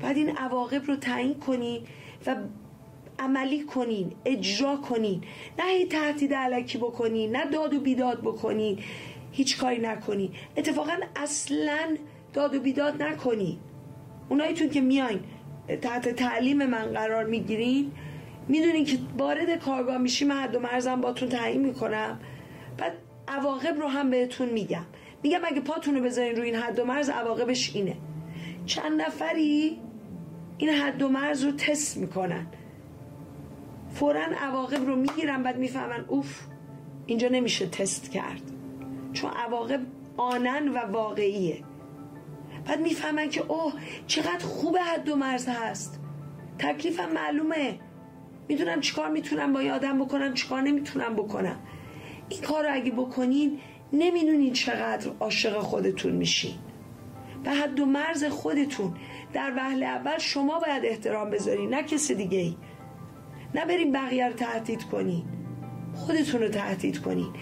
بعد این عواقب رو تعیین کنی و عملی کنین اجرا کنین. نه هی تهدید علکی بکنین نه داد و بیداد بکنین. هیچ کاری نکنین. اتفاقا اصلا داد و بیداد نکنین. اوناییتون که میاین تحت تعلیم من قرار می‌گیرین می‌دونین که وارد کارگاه میشی من حد و مرزم باتون تعیین می‌کنم. بعد عواقب رو هم بهتون میگم. میگم اگه پاتون رو بذارین روی این حد و مرز عواقبش اینه. چند نفری این حد و مرز رو تست می‌کنن. فورا عواقب رو می‌گیرن بعد می‌فهمن اوف اینجا نمیشه تست کرد. چون عواقب آنن و واقعیه. بعد می‌فهمن که اوه چقدر خوب حد و مرز هست. تکلیفم معلومه. می‌دونم چیکار می‌تونم با یادم بکنم چیکار نمی‌تونم بکنم. این کار رو اگه بکنین نمی‌دونین چقدر عاشق خودتون میشین. به حد و مرز خودتون. در وهله اول شما باید احترام بذارین نه کسی دیگه ای نه بریم بقیه رو تهدید کنین خودتون رو تهدید کنین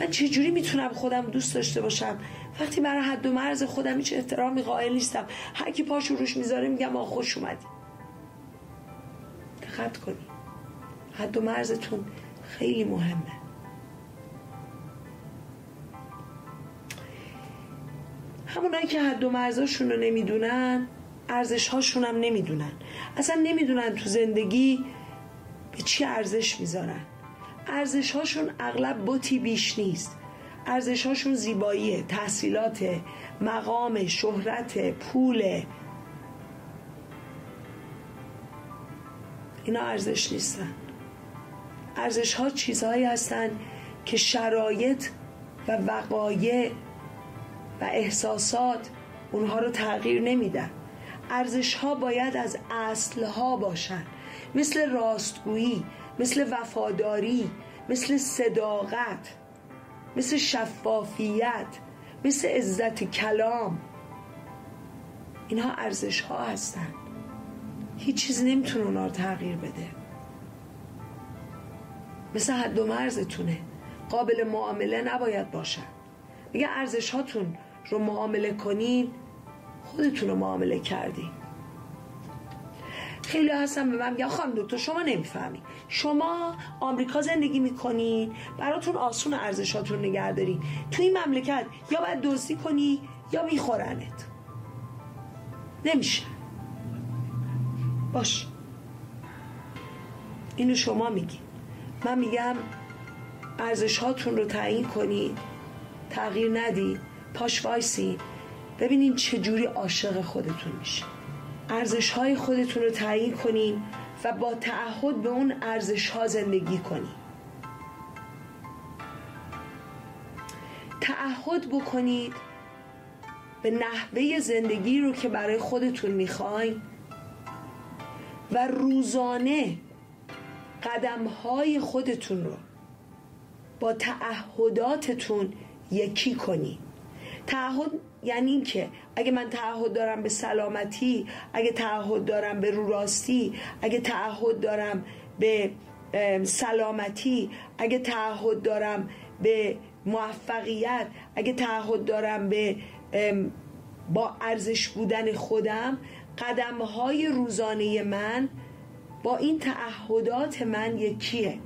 من چجوری می‌تونم خودم دوست داشته باشم؟ وقتی برای حد و مرز خودم هیچ احترامی قائل نیستم. هر کی پاشو روش می‌ذاره میگم آ خوش اومدی. دقت کنین حد و مرزتون خیلی مهمه. همونایی که حد و مرزاشون رو نمی‌دونن ارزش هاشون هم نمی‌دونن. اصلا نمی‌دونن تو زندگی به چی ارزش می‌ذارن؟ ارزش هاشون اغلب بوتی بیش نیست. ارزش هاشون زیبایی تحصیلات مقام شهرت پول اینا ارزش نیستن. ارزش ها چیزهایی هستن که شرایط و وقایع و احساسات اونها رو تغییر نمیدن. ارزش ها باید از اصل ها باشن. مثل راستگویی مثل وفاداری مثل صداقت مثل شفافیت مثل عزت کلام. اینها ارزش ها هستن. هیچ چیز نمی‌تونه اونا رو تغییر بده. مثل حد و مرزتونه. قابل معامله نباید باشن. میگه ارزش هاتون رو معامله کنین خودتون رو معامله کردین. خیلی هستن به من میگن. خانم دکتر شما نمی‌فهمی. شما آمریکا زندگی می‌کنین براتون آسون ارزشاتون نگه دارین تو این مملکت یا باید دزدی کنی یا میخورنت. نمیشه. باش. اینو شما میگی. من میگم ارزش هاتون رو تعیین کنید تغییر ندید پاش وایسی. ببینین چه جوری عاشق خودتون میشه ارزش های خودتون رو تعیین کنین و با تعهد به اون ارزش ها زندگی کنین. تعهد بکنید به نحوه زندگی رو که برای خودتون می‌خواین و روزانه قدم های خودتون رو با تعهداتتون یکی کنید تعهد یعنی این که اگه من تعهد دارم به سلامتی اگه تعهد دارم به رو راستی اگه تعهد دارم به سلامتی اگه تعهد دارم به موفقیت اگه تعهد دارم به با ارزش بودن خودم قدم های روزانه من با این تعهدات من یکیه.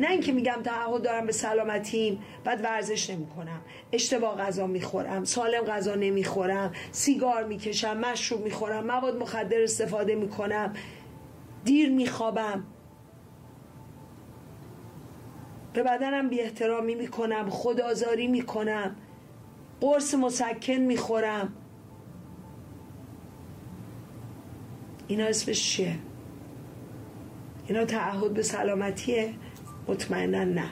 نه اینکه میگم تعهد دارم به سلامتیم بعد ورزش نمی‌کنم. اشتباه غذا می‌خورم سالم غذا نمی‌خورم سیگار می‌کشم مشروب می‌خورم مواد مخدر استفاده می‌کنم. دیر میخوابم. به بدنم بی احترامی می‌کنم خودآزاری می‌کنم. قرص مسکن می‌خورم. اینا اسمش چیه؟ اینا تعهد به سلامتیه؟ مطمئنا نه.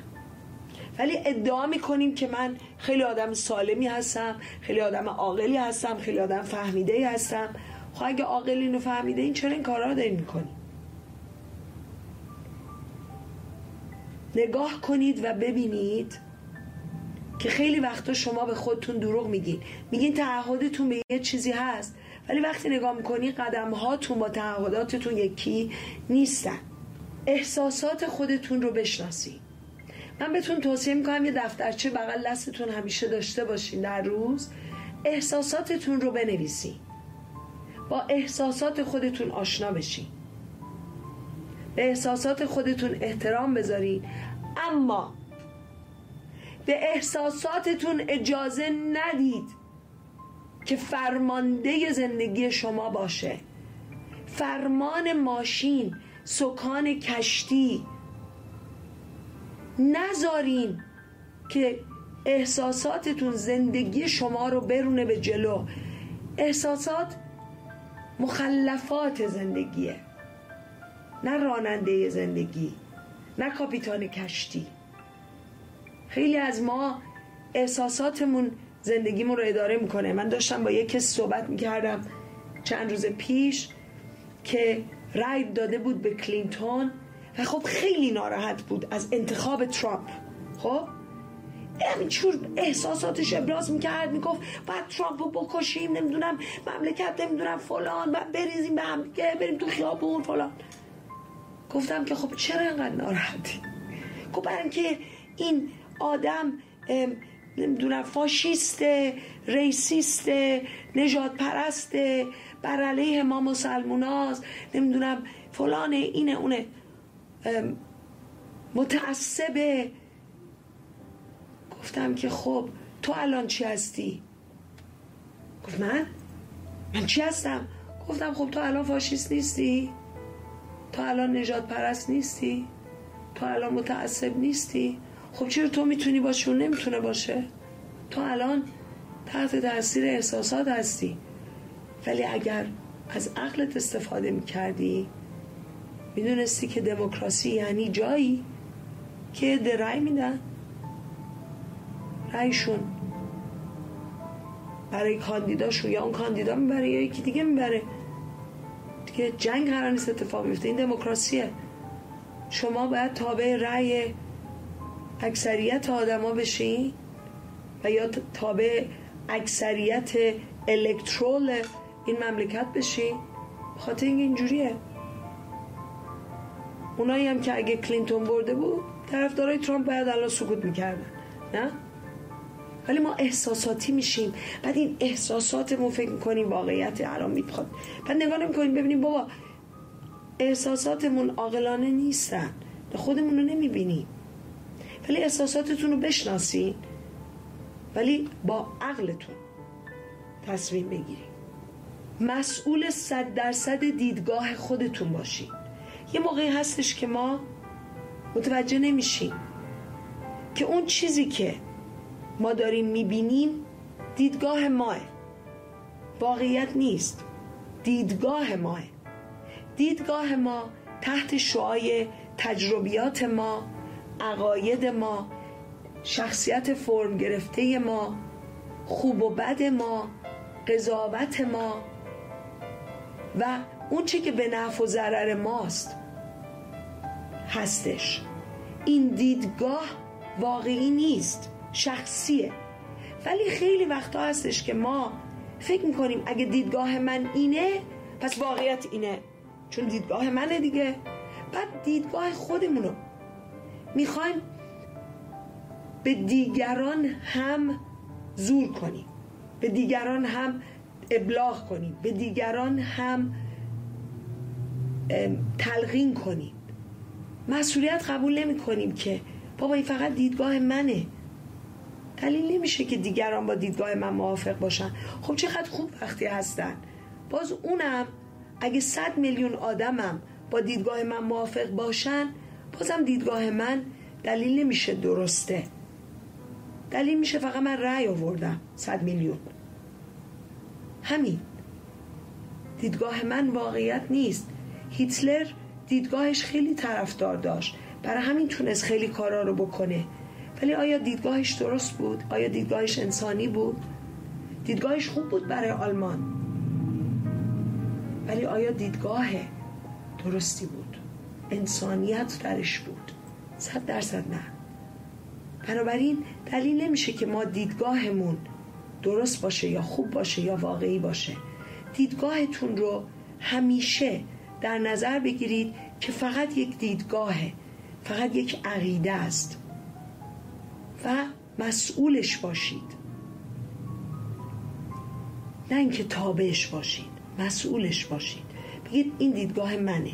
ولی ادعا می‌کنیم که من خیلی آدم سالمی هستم خیلی آدم عاقلی هستم خیلی آدم فهمیده ای هستم. خب اگه عاقلین و فهمیده این چرا این کارا رو دارین می‌کنیم نگاه کنید و ببینید که خیلی وقتا شما به خودتون دروغ میگین. میگین تعهدتون به یه چیزی هست ولی وقتی نگاه می‌کنی قدم هاتون با تعهداتتون یکی نیستن. احساسات خودتون رو بشناسید من بهتون توصیه می‌کنم یه دفترچه بغل دستتون همیشه داشته باشین در روز. احساساتتون رو بنویسین. با احساسات خودتون آشنا بشین. به احساسات خودتون احترام بذارین. اما به احساساتتون اجازه ندید که فرمانده زندگی شما باشه. فرمان ماشین سکان کشتی. نذارین که احساساتتون زندگی شما رو برونه به جلو. احساسات مخلفات زندگیه. نه راننده زندگی نه کاپیتان کشتی. خیلی از ما احساساتمون زندگیمون رو اداره می‌کنه. من داشتم با یکی صحبت می‌کردم چند روز پیش که رای داده بود به کلینتون و خب خیلی ناراحت بود از انتخاب ترامپ. خب؟ همینجور احساساتش ابراز می‌کرد می‌گفت باید ترامپ رو بکشیم نمی‌دونم مملکت نمی‌دونم فلان و بریزیم به هم بریم تو خیابون فلان. گفتم که خب چرا اینقدر ناراحتی؟ خب برای اینکه این آدم نمی‌دونم فاشیست ریسیست نجات پرسته بر علیه ما مسلموناست. نمی‌دونم فلانه اینه اونه متعصبه گفتم که خب تو الان چی هستی؟ گفت من؟ من چی هستم؟ گفتم خب تو الان فاشیست نیستی؟ تو الان نجات پرست نیستی؟ تو الان متعصب نیستی؟ خب چرا تو می‌تونی باشه و نمی‌تونه باشه. تو الان تحت تاثیر احساسات هستی. ولی اگر از عقلت استفاده می‌کردی می‌دونستی که دموکراسی یعنی جایی که ده رای میدن. رایشون برای کاندیداشون یا اون کاندیدا می‌بره یا یکی دیگه می‌بره. دیگه جنگ قرار نیست اتفاق بیفته این دموکراسیه. شما باید تابع رأی اکثریت آدما بشین و یا تابع اکثریت الکترول این مملکت بشین خاطر این اینجوریه. اونایی هم که اگه کلینتون برده بود طرفدارای ترامپ باید الان سکوت می‌کردن نه؟ ولی ما احساساتی میشیم. بعد این احساساتمون فکر می‌کنیم واقعیت الان می‌خواد. بعد نگاه نمی‌کنیم ببینیم بابا احساساتمون عاقلانه نیستن. خودمون رو نمی‌بینیم. ولی احساساتتون رو بشناسین. ولی با عقلتون تصمیم بگیریم مسئول صد درصد دیدگاه خودتون باشین یه موقعی هستش که ما متوجه نمیشیم که اون چیزی که ما داریم می‌بینیم دیدگاه ماه. واقعیت نیست. دیدگاه ماه. دیدگاه ما تحت شعای تجربیات ما عقاید ما شخصیت فرم گرفته ما خوب و بد ما قضاوت ما و اون چی که به نفع و ضرر ماست هستش. این دیدگاه واقعی نیست شخصیه. ولی خیلی وقتا هستش که ما فکر می‌کنیم اگه دیدگاه من اینه پس واقعیت اینه. چون دیدگاه منه دیگه. بعد دیدگاه خودمونو می‌خوایم به دیگران هم زور کنیم. به دیگران هم ابلاغ کنیم به دیگران هم تلقین کنیم مسئولیت قبول نمی کنیم که بابا این فقط دیدگاه منه. دلیل نمیشه که دیگران با دیدگاه من موافق باشن. خب چقدر خوب وقتی هستن. باز اونم اگه صد میلیون آدمم با دیدگاه من موافق باشن بازم دیدگاه من دلیل نمیشه درسته. دلیل میشه فقط من رأی آوردم صد میلیون. همین دیدگاه من واقعیت نیست هیتلر دیدگاهش خیلی طرفدار داشت برای همین تونست خیلی کارا رو بکنه ولی آیا دیدگاهش درست بود؟ آیا دیدگاهش انسانی بود؟ دیدگاهش خوب بود برای آلمان ولی آیا دیدگاه درستی بود؟ انسانیت درش بود؟ صد درصد نه بنابراین دلیل نمیشه که ما دیدگاهمون درست باشه یا خوب باشه یا واقعی باشه. دیدگاهتون رو همیشه در نظر بگیرید که فقط یک دیدگاهه فقط یک عقیده است و مسئولش باشید. نه اینکه تابعش باشید مسئولش باشید. بگید این دیدگاه منه.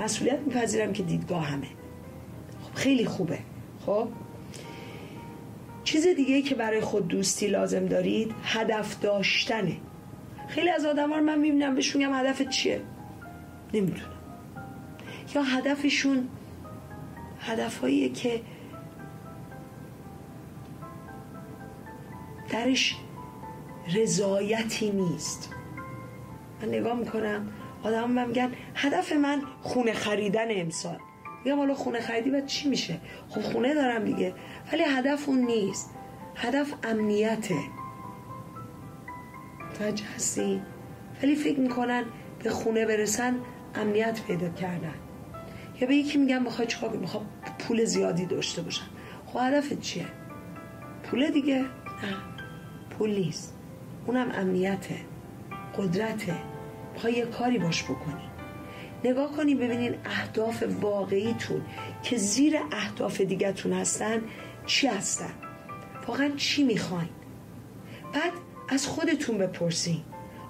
مسئولیت میپذیرم که دیدگاه همه. خب خیلی خوبه. خب؟ چیز دیگه که برای خود دوستی لازم دارید هدف داشتنه. خیلی از آدم رو من می‌بینم بهش میگم هدف چیه؟ نمی‌دونم. یا هدفشون هدفهاییه که درش رضایتی نیست. من نگاه می‌کنم آدم من میگن هدف من خونه خریدن امسال. میگم حالا خونه خریدی بعد چی میشه؟ خب خونه دارم دیگه. ولی هدف اون نیست. هدف امنیته. توجه هستی؟ ولی فکر می‌کنن به خونه برسن امنیت پیدا کردن. یا به یکی میگم می‌خوای چیکار کنی می‌خوام پول زیادی داشته باشم خب هدفت چیه؟ پول دیگه؟ نه. پول نیست. اونم امنیته. قدرته. می‌خوای یه کاری باش بکنی. نگاه کنی ببینین اهداف واقعیتون که زیر اهداف دیگهتون هستن چی هستن؟ واقعا چی می‌خواین؟ بعد از خودتون بپرسین.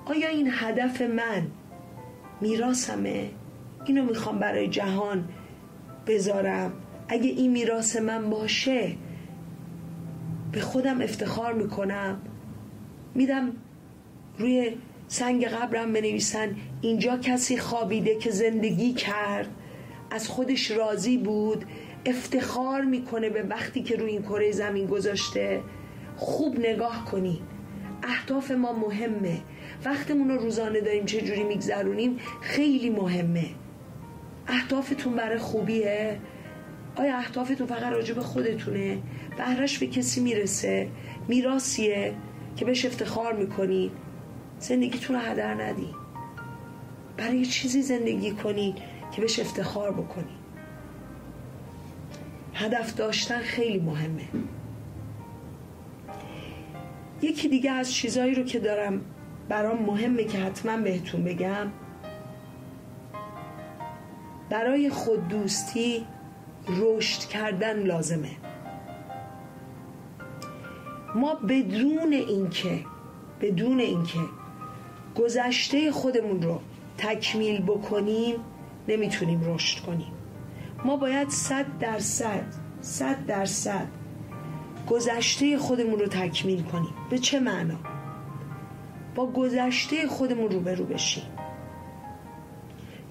آیا این هدف من میراسمه اینو می‌خوام برای جهان بذارم. اگه این میراث من باشه به خودم افتخار می‌کنم. میدم روی سنگ قبرم بنویسن اینجا کسی خوابیده که زندگی کرد. از خودش راضی بود. افتخار می‌کنه به وقتی که روی این کره زمین گذاشته. خوب نگاه کنی. اهداف ما مهمه. وقتمون رو روزانه داریم چه جوری میگذرونیم خیلی مهمه. اهدافتون برای خوبیه. آیا اهدافتون فقط راجع به خودتونه؟ بهرش به کسی می‌رسه؟ میراسیه که بهش افتخار می‌کنید زندگیتون رو هدر ندی. برای چیزی زندگی کنید که بهش افتخار بکنید هدف داشتن خیلی مهمه. یکی دیگه از چیزایی رو که دارم برام مهمه که حتما بهتون بگم برای خود دوستی رشد کردن لازمه. ما بدون اینکه بدون اینکه گذشته خودمون رو تکمیل بکنیم نمی‌تونیم رشد کنیم. ما باید صد درصد صد درصد گذشته خودمون رو تکمیل کنیم. به چه معنا؟ با گذشته خودمون روبرو بشیم.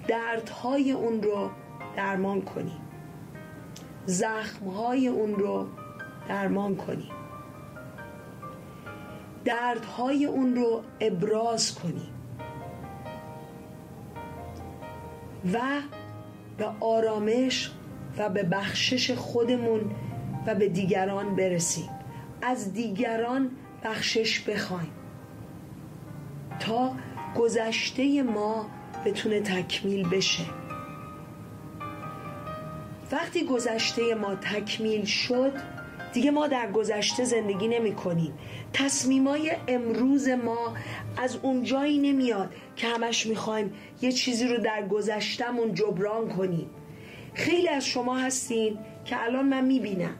دردهای اون رو درمان کنیم. زخمهای اون رو درمان کنیم. دردهای اون رو ابراز کنیم. و به آرامش و به بخشش خودمون و به دیگران برسیم. از دیگران بخشش بخوایم. تا گذشته ما بتونه تکمیل بشه. وقتی گذشته ما تکمیل شد دیگه ما در گذشته زندگی نمی کنیم. تصمیمای امروز ما از اون جایی نمیاد که همش می‌خوایم یه چیزی رو در گذشتمون جبران کنیم. خیلی از شما هستین که الان من می‌بینم.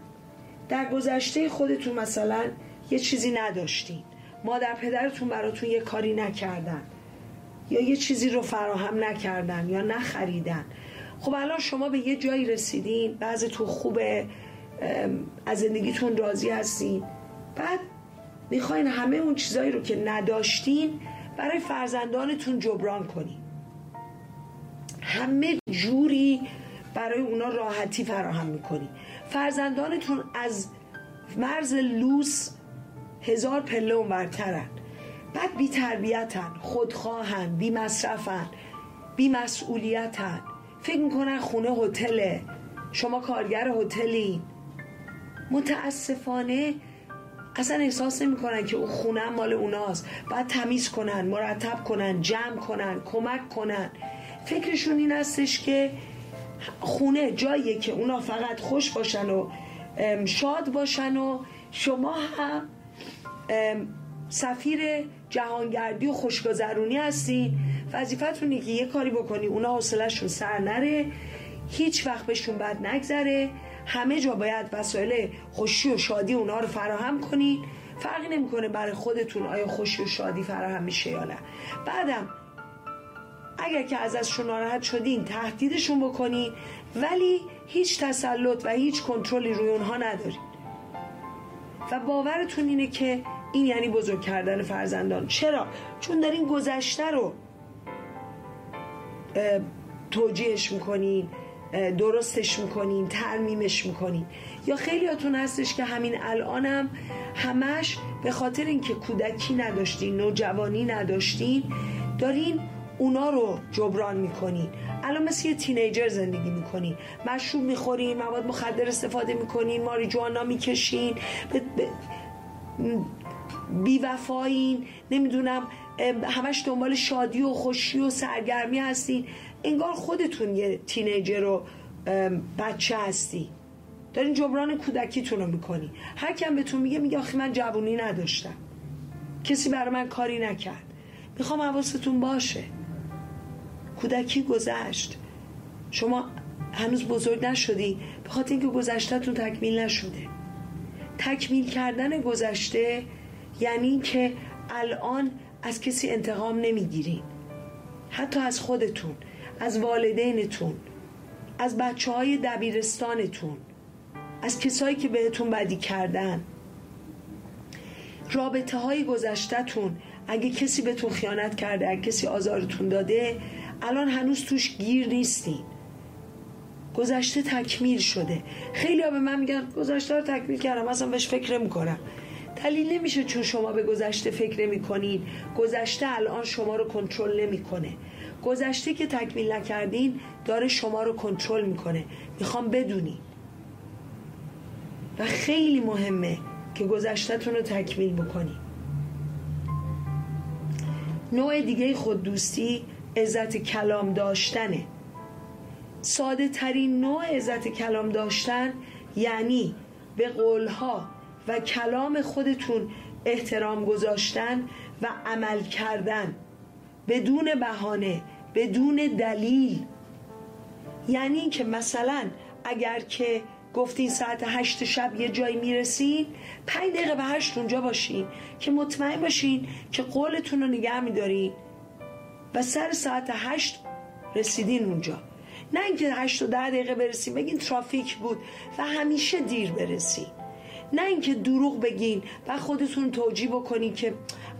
در گذشته خودتون مثلا یه چیزی نداشتین. مادر پدرتون براتون یه کاری نکردن. یا یه چیزی رو فراهم نکردن یا نخریدن. خب الان شما به یه جایی رسیدین بعضتون خوبه از زندگیتون راضی هستین بعد می‌خواین همه اون چیزایی رو که نداشتین برای فرزندانتون جبران کنین. همه جوری برای اونا راحتی فراهم می‌کنی فرزندانتون از مرز لوس هزار پله اونورترن بعد بی تربیتن خودخواهن بی مصرفن بی مسئولیتن فکر می‌کنن خونه هتله. شما کارگر هتلی متاسفانه اصلا احساس نمی‌کنن که اون خونه مال اوناست. باید تمیز کنن مرتب کنن جمع کنن کمک کنن. فکرشون این هستش که خونه جاییه که اونا فقط خوش باشن و شاد باشن و شما هم سفیر جهانگردی و خوشگذرونی هستین. وظیفتونه که یه کاری بکنی اونا حوصلهشون سر نره هیچ وقت بهشون بد نگذره. همه جا باید وسایل خوشی و شادی اونا رو فراهم کنین فرقی نمی‌کنه برای خودتون آیا خوشی و شادی فراهم میشه یا نه. بعدم اگر که ازشون ناراحت شدین تهدیدشون بکنین ولی هیچ تسلط و هیچ کنترلی روی اونها ندارین و باورتون اینه که این یعنی بزرگ کردن فرزندان. چرا؟ چون دارین گذشته رو توجیهش می‌کنین. درستش می‌کنین ترمیمش می‌کنین. یا خیلیاتون هستش که همین الانم همش به خاطر اینکه کودکی نداشتین نوجوانی نداشتین دارین اونا رو جبران می‌کنین. الان مثل یه تینیجر زندگی می‌کنین. مشروب می‌خورین مواد مخدر استفاده می‌کنین ماریجوانا می‌کشین بیوفایین. نمی‌دونم همش دنبال شادی و خوشی و سرگرمی هستین. انگار خودتون یه تینیجر و بچه هستی. دارین جبران کودکیتون رو می‌کنی. هر کم بهتون میگه میگه آخی من جوونی نداشتم. کسی برای من کاری نکرد. می‌خوام حواستون باشه. کودکی گذشت. شما هنوز بزرگ نشدی. به خاطر اینکه گذشتهتون تکمیل نشده. تکمیل کردن گذشته یعنی که الان از کسی انتقام نمی‌گیرین. حتی از خودتون. از والدینتون از بچه های دبیرستانتون از کسایی که بهتون بدی کردن. رابطه های گذشتهتون اگه کسی بهتون خیانت کرده اگه کسی آزارتون داده الان هنوز توش گیر نیستین. گذشته تکمیل شده. خیلی ها به من میگن گذشته رو تکمیل کردم اصلا بهش فکر می‌کنم دلیل نمیشه چون شما به گذشته فکر نمی گذشته الان شما رو کنترل نمی‌کنه. گذشته که تکمیل نکردین داره شما رو کنترل می‌کنه. می‌خوام بدونی و خیلی مهمه که گذشتهتون رو تکمیل بکنی نوع دیگه خود دوستی عزت کلام داشتنه. ساده ترین نوع عزت کلام داشتن یعنی به قولها و کلام خودتون احترام گذاشتن و عمل کردن. بدون بهانه بدون دلیل. یعنی که مثلا اگر که گفتین ساعت هشت شب یه جایی می‌رسین پنج دقیقه به هشت اونجا باشین که مطمئن باشین که قولتون رو نگه میدارین. و سر ساعت هشت رسیدین اونجا. نه اینکه هشت و ده دقیقه برسین بگین ترافیک بود و همیشه دیر برسین. نه اینکه دروغ بگین و خودتون توجیه بکنین که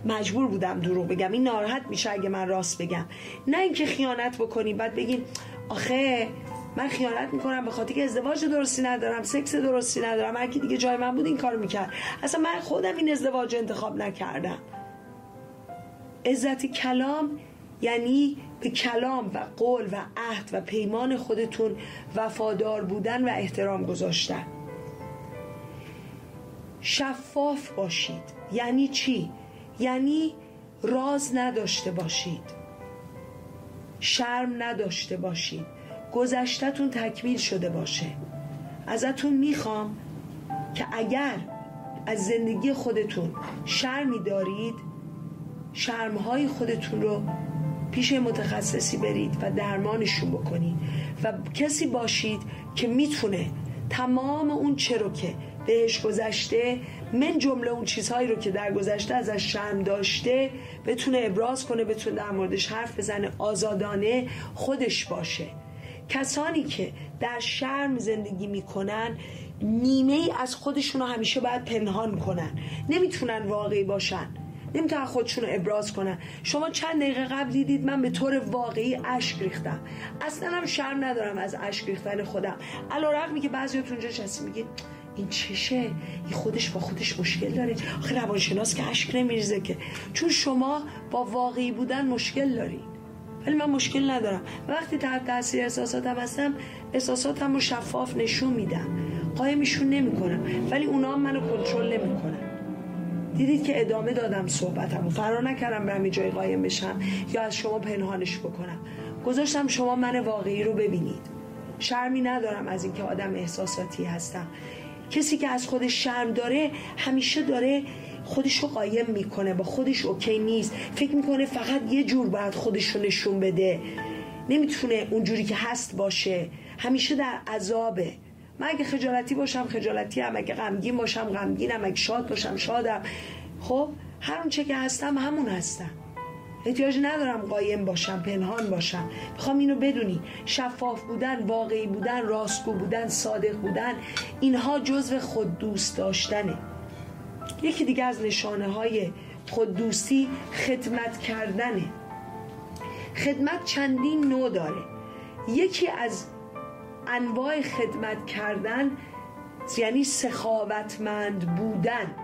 مجبور بودم دروغ بگم. این ناراحت میشه اگه من راست بگم. نه اینکه خیانت بکنین بعد بگین آخه من خیانت می‌کنم به خاطر که ازدواج درستی ندارم سکس درستی ندارم. هر کی دیگه جای من بود این کارو می‌کرد. اصلا من خودم این ازدواج انتخاب نکردم. عزت کلام یعنی به کلام و قول و عهد و پیمان خودتون وفادار بودن و احترام گذاشتن. شفاف باشید. یعنی چی؟ یعنی راز نداشته باشید. شرم نداشته باشید. گذشتتون تکمیل شده باشه. ازتون می‌خوام که اگر از زندگی خودتون شرمی دارید شرمهای خودتون رو پیش متخصصی برید و درمانشون بکنید و کسی باشید که می‌تونه تمام اون چه رو که بهش گذشته من جمله اون چیزهایی رو که در گذشته ازش شرم داشته بتونه ابراز کنه بتونه در موردش حرف بزنه آزادانه خودش باشه. کسانی که در شرم زندگی می‌کنن نیمه ای از خودشون رو همیشه باید پنهان کنن. نمی‌تونن واقعی باشن. نمی‌تونن خودشون رو ابراز کنن. شما چند دقیقه قبل دیدید من به طور واقعی اشک ریختم. اصلا هم شرم ندارم از اشک ریختن خودم. علا رقمی که بعضیاتون اونجا شستی میگید این چشه؟ این خودش با خودش مشکل داره. آخه روانشناس که اشک نمیریزه که. چون شما با واقعی بودن مشکل دارید ولی من مشکل ندارم. وقتی تحت تاثیر احساساتم هستم احساساتم رو شفاف نشون میدم. قایمشون نمی‌کنم. ولی اونا منو کنترل نمی‌کنن. دیدید که ادامه دادم صحبتم و فرار نکردم به همین جای قایم بشم یا از شما پنهانش بکنم. گذاشتم شما من واقعی رو ببینید. شرمی ندارم از اینکه آدم احساساتی هستم. کسی که از خودش شرم داره همیشه داره خودش رو قایم می‌کنه با خودش اوکی نیست. فکر می‌کنه فقط یه جور باید خودش رو نشون بده. نمی‌تونه اونجوری که هست باشه. همیشه در عذابه. من اگه خجالتی باشم خجالتی هم. اگه غمگین باشم غمگینم. اگه شاد باشم شادم. خب هر اون چه که هستم همون هستم. احتیاج ندارم قایم باشم پنهان باشم. می‌خوام اینو بدونی. شفاف بودن واقعی بودن راستگو بودن صادق بودن اینها جزو خود دوست داشتنه. یکی دیگه از نشانه های خود دوستی خدمت کردنه. خدمت چندین نوع داره. یکی از انواع خدمت کردن یعنی سخاوتمند بودن.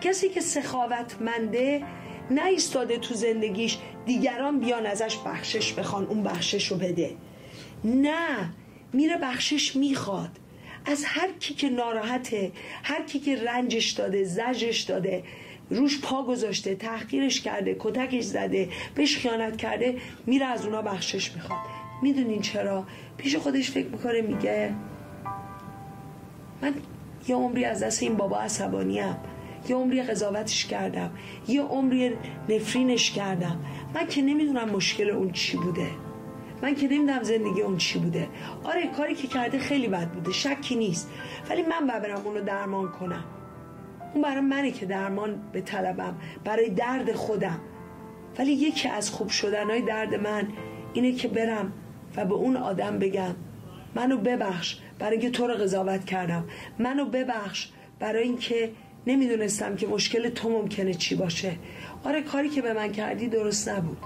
کسی که سخاوتمنده نایستاده تو زندگیش دیگران بیان ازش بخشش بخوان اون بخشش رو بده. نه میره بخشش می‌خواد. از هر کی که ناراحته هر کی که رنجش داده زجش داده روش پا گذاشته تحقیرش کرده کتکش زده بهش خیانت کرده میره از اونا بخشش می‌خواد. می‌دونین چرا؟ پیش خودش فکر می‌کنه میگه من یه عمری از دست این بابا عصبانیم. یه عمری قضاوتش کردم یه عمری نفرینش کردم. من که نمی‌دونم مشکل اون چی بوده. من که نمی‌دونم زندگی اون چی بوده. آره کاری که کرده خیلی بد بوده شکی نیست. ولی من برم اونو درمان کنم. اون برای منه که درمان به طلبم برای درد خودم. ولی یکی از خوب شدنهای درد من اینه که برم و به اون آدم بگم منو ببخش برای اینکه تو رو قضاوت کردم. منو ببخش برای اینکه نمی‌دونستم که مشکل تو ممکنه چی باشه. آره کاری که به من کردی درست نبود.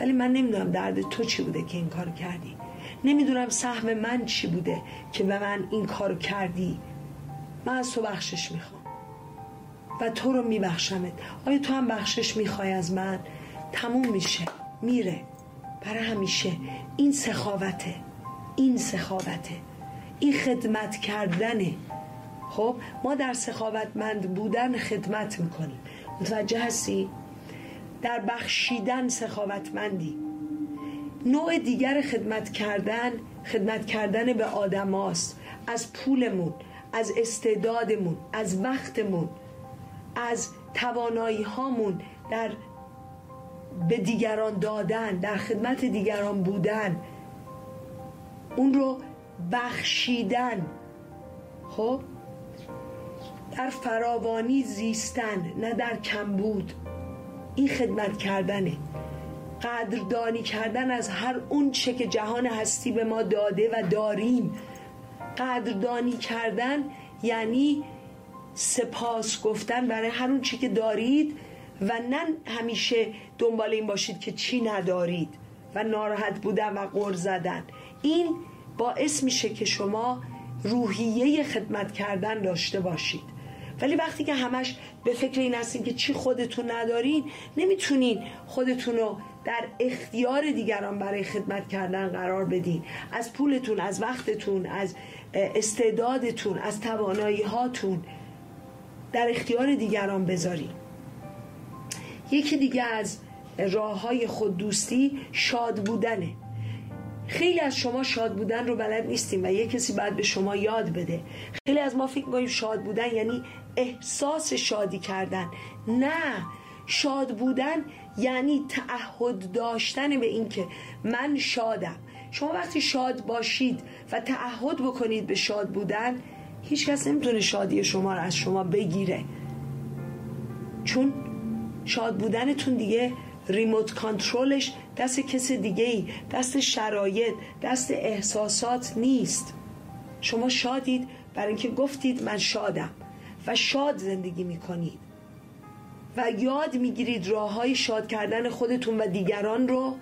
ولی من نمی‌دونم درد تو چی بوده که این کار کردی. نمی‌دونم سهم من چی بوده که به من این کار کردی. من از تو بخشش می‌خوام. و تو رو میبخشمت. آیا تو هم بخشش می‌خوای از من؟ تموم میشه. میره. برای همیشه. این سخاوته. این سخاوته. این خدمت کردنه. خب ما در سخاوتمند بودن خدمت می‌کنیم. متوجه هستی؟ در بخشیدن سخاوتمندی. نوع دیگر خدمت کردن خدمت کردن به آدماست از پولمون از استعدادمون از وقتمون از توانایی هامون در به دیگران دادن در خدمت دیگران بودن. اون رو بخشیدن. خب؟ در فراوانی زیستن نه در کمبود این خدمت کردنه. قدردانی کردن از هر اون چه که جهان هستی به ما داده و داریم. قدردانی کردن یعنی سپاس گفتن برای هر اون چی که دارید و نه همیشه دنبال این باشید که چی ندارید و ناراحت بودن و غر زدن. این باعث میشه که شما روحیه خدمت کردن داشته باشید. ولی وقتی که همش به فکر این هستین که چی خودتون ندارین نمی‌تونین خودتون رو در اختیار دیگران برای خدمت کردن قرار بدین. از پولتون از وقتتون از استعدادتون از توانایی هاتون در اختیار دیگران بذاریم یکی دیگه از راه های خود دوستی شاد بودنه. خیلی از شما شاد بودن رو بلد نیستیم و یه کسی باید به شما یاد بده. خیلی از ما فکر می‌کنیم شاد بودن یعنی احساس شادی کردن. نه شاد بودن یعنی تعهد داشتن به اینکه من شادم. شما وقتی شاد باشید و تعهد بکنید به شاد بودن هیچ کس نمی‌تونه شادی شما رو از شما بگیره. چون شاد بودنتون دیگه ریموت کانترلش دست کس دیگه ای دست شرایط دست احساسات نیست. شما شادید برای اینکه گفتید من شادم و شاد زندگی می‌کنید. و یاد می‌گیرید راه های شاد کردن خودتون و دیگران رو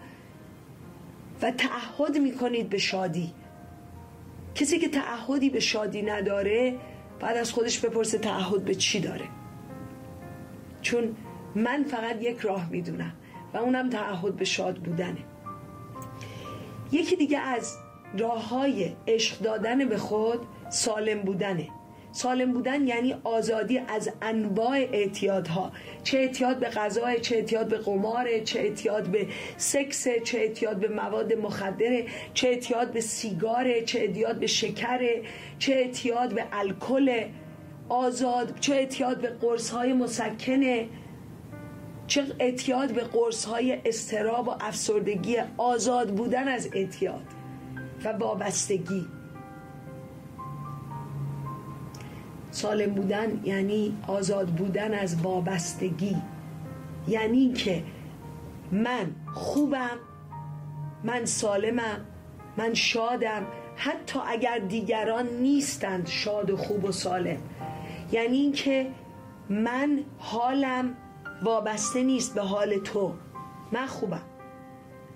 و تعهد می‌کنید به شادی. کسی که تعهدی به شادی نداره بعد از خودش بپرسه تعهد به چی داره. چون من فقط یک راه می‌دونم. و اونم تعهد به شاد بودنه. یکی دیگه از راه های عشق دادن به خود سالم بودنه. سالم بودن یعنی آزادی از انواع اعتیادها. چه اعتیاد به غذا چه اعتیاد به قمار چه اعتیاد به سکس چه اعتیاد به مواد مخدره چه اعتیاد به سیگار چه اعتیاد به شکر چه اعتیاد به الکل آزاد چه اعتیاد به قرص های مسکنه چه اعتیاد به قرص های استراب و افسردگی آزاد بودن از اعتیاد و وابستگی. سالم بودن یعنی آزاد بودن از وابستگی. یعنی که من خوبم من سالمم من شادم. حتی اگر دیگران نیستند شاد و خوب و سالم. یعنی اینکه من حالم وابسته نیست به حال تو. من خوبم.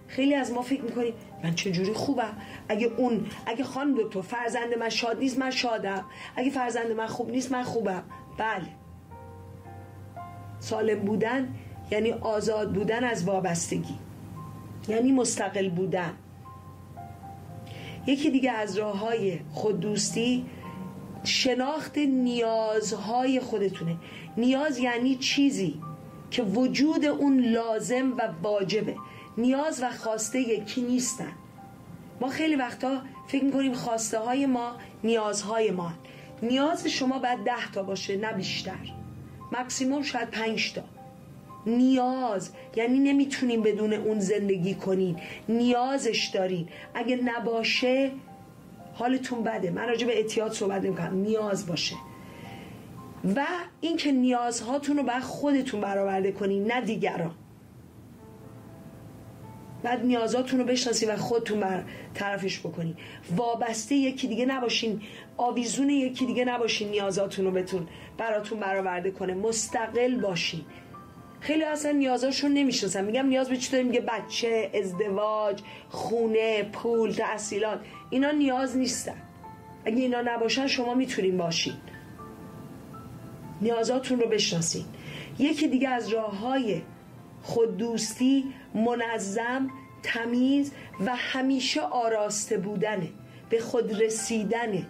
خیلی از ما فکر می‌کنیم من چجوری خوبم؟ اگه اون اگه خانم دکتر فرزند من شاد نیست من شادم. اگه فرزند من خوب نیست من خوبم. بله. سالم بودن یعنی آزاد بودن از وابستگی. یعنی مستقل بودن. یکی دیگه از راه های خود دوستی شناخت نیازهای خودتونه. نیاز یعنی چیزی. که وجود اون لازم و واجبه. نیاز و خواسته یکی نیستن. ما خیلی وقتا فکر می‌کنیم خواسته های ما نیازهای ما نیاز شما باید ده تا باشه نه بیشتر. مکسیموم شاید پنج تا. نیاز یعنی نمی‌تونیم بدون اون زندگی کنین. نیازش دارین. اگه نباشه حالتون بده. من راجع به اعتیاد صحبت نمی‌کنم. نیاز باشه. و اینکه نیازهاتون رو باید خودتون برآورده کنین نه دیگران. بعد نیازاتون رو بشناسید و خودتون بر طرفش بکنین. وابسته یکی دیگه نباشین. آویزون یکی دیگه نباشین نیازاتون رو بتون براتون برآورده کنه. مستقل باشین. خیلی اصلا نیازاشون نمی‌شناسن. میگم نیاز به چی داریم؟ میگه بچه ازدواج خونه پول تحصیلات. اینا نیاز نیستن. اگه اینا نباشن شما می‌تونین باشین. نیازاتون رو بشناسین. یکی دیگه از راه های خود دوستی منظم تمیز و همیشه آراسته بودنه. به خود رسیدنه.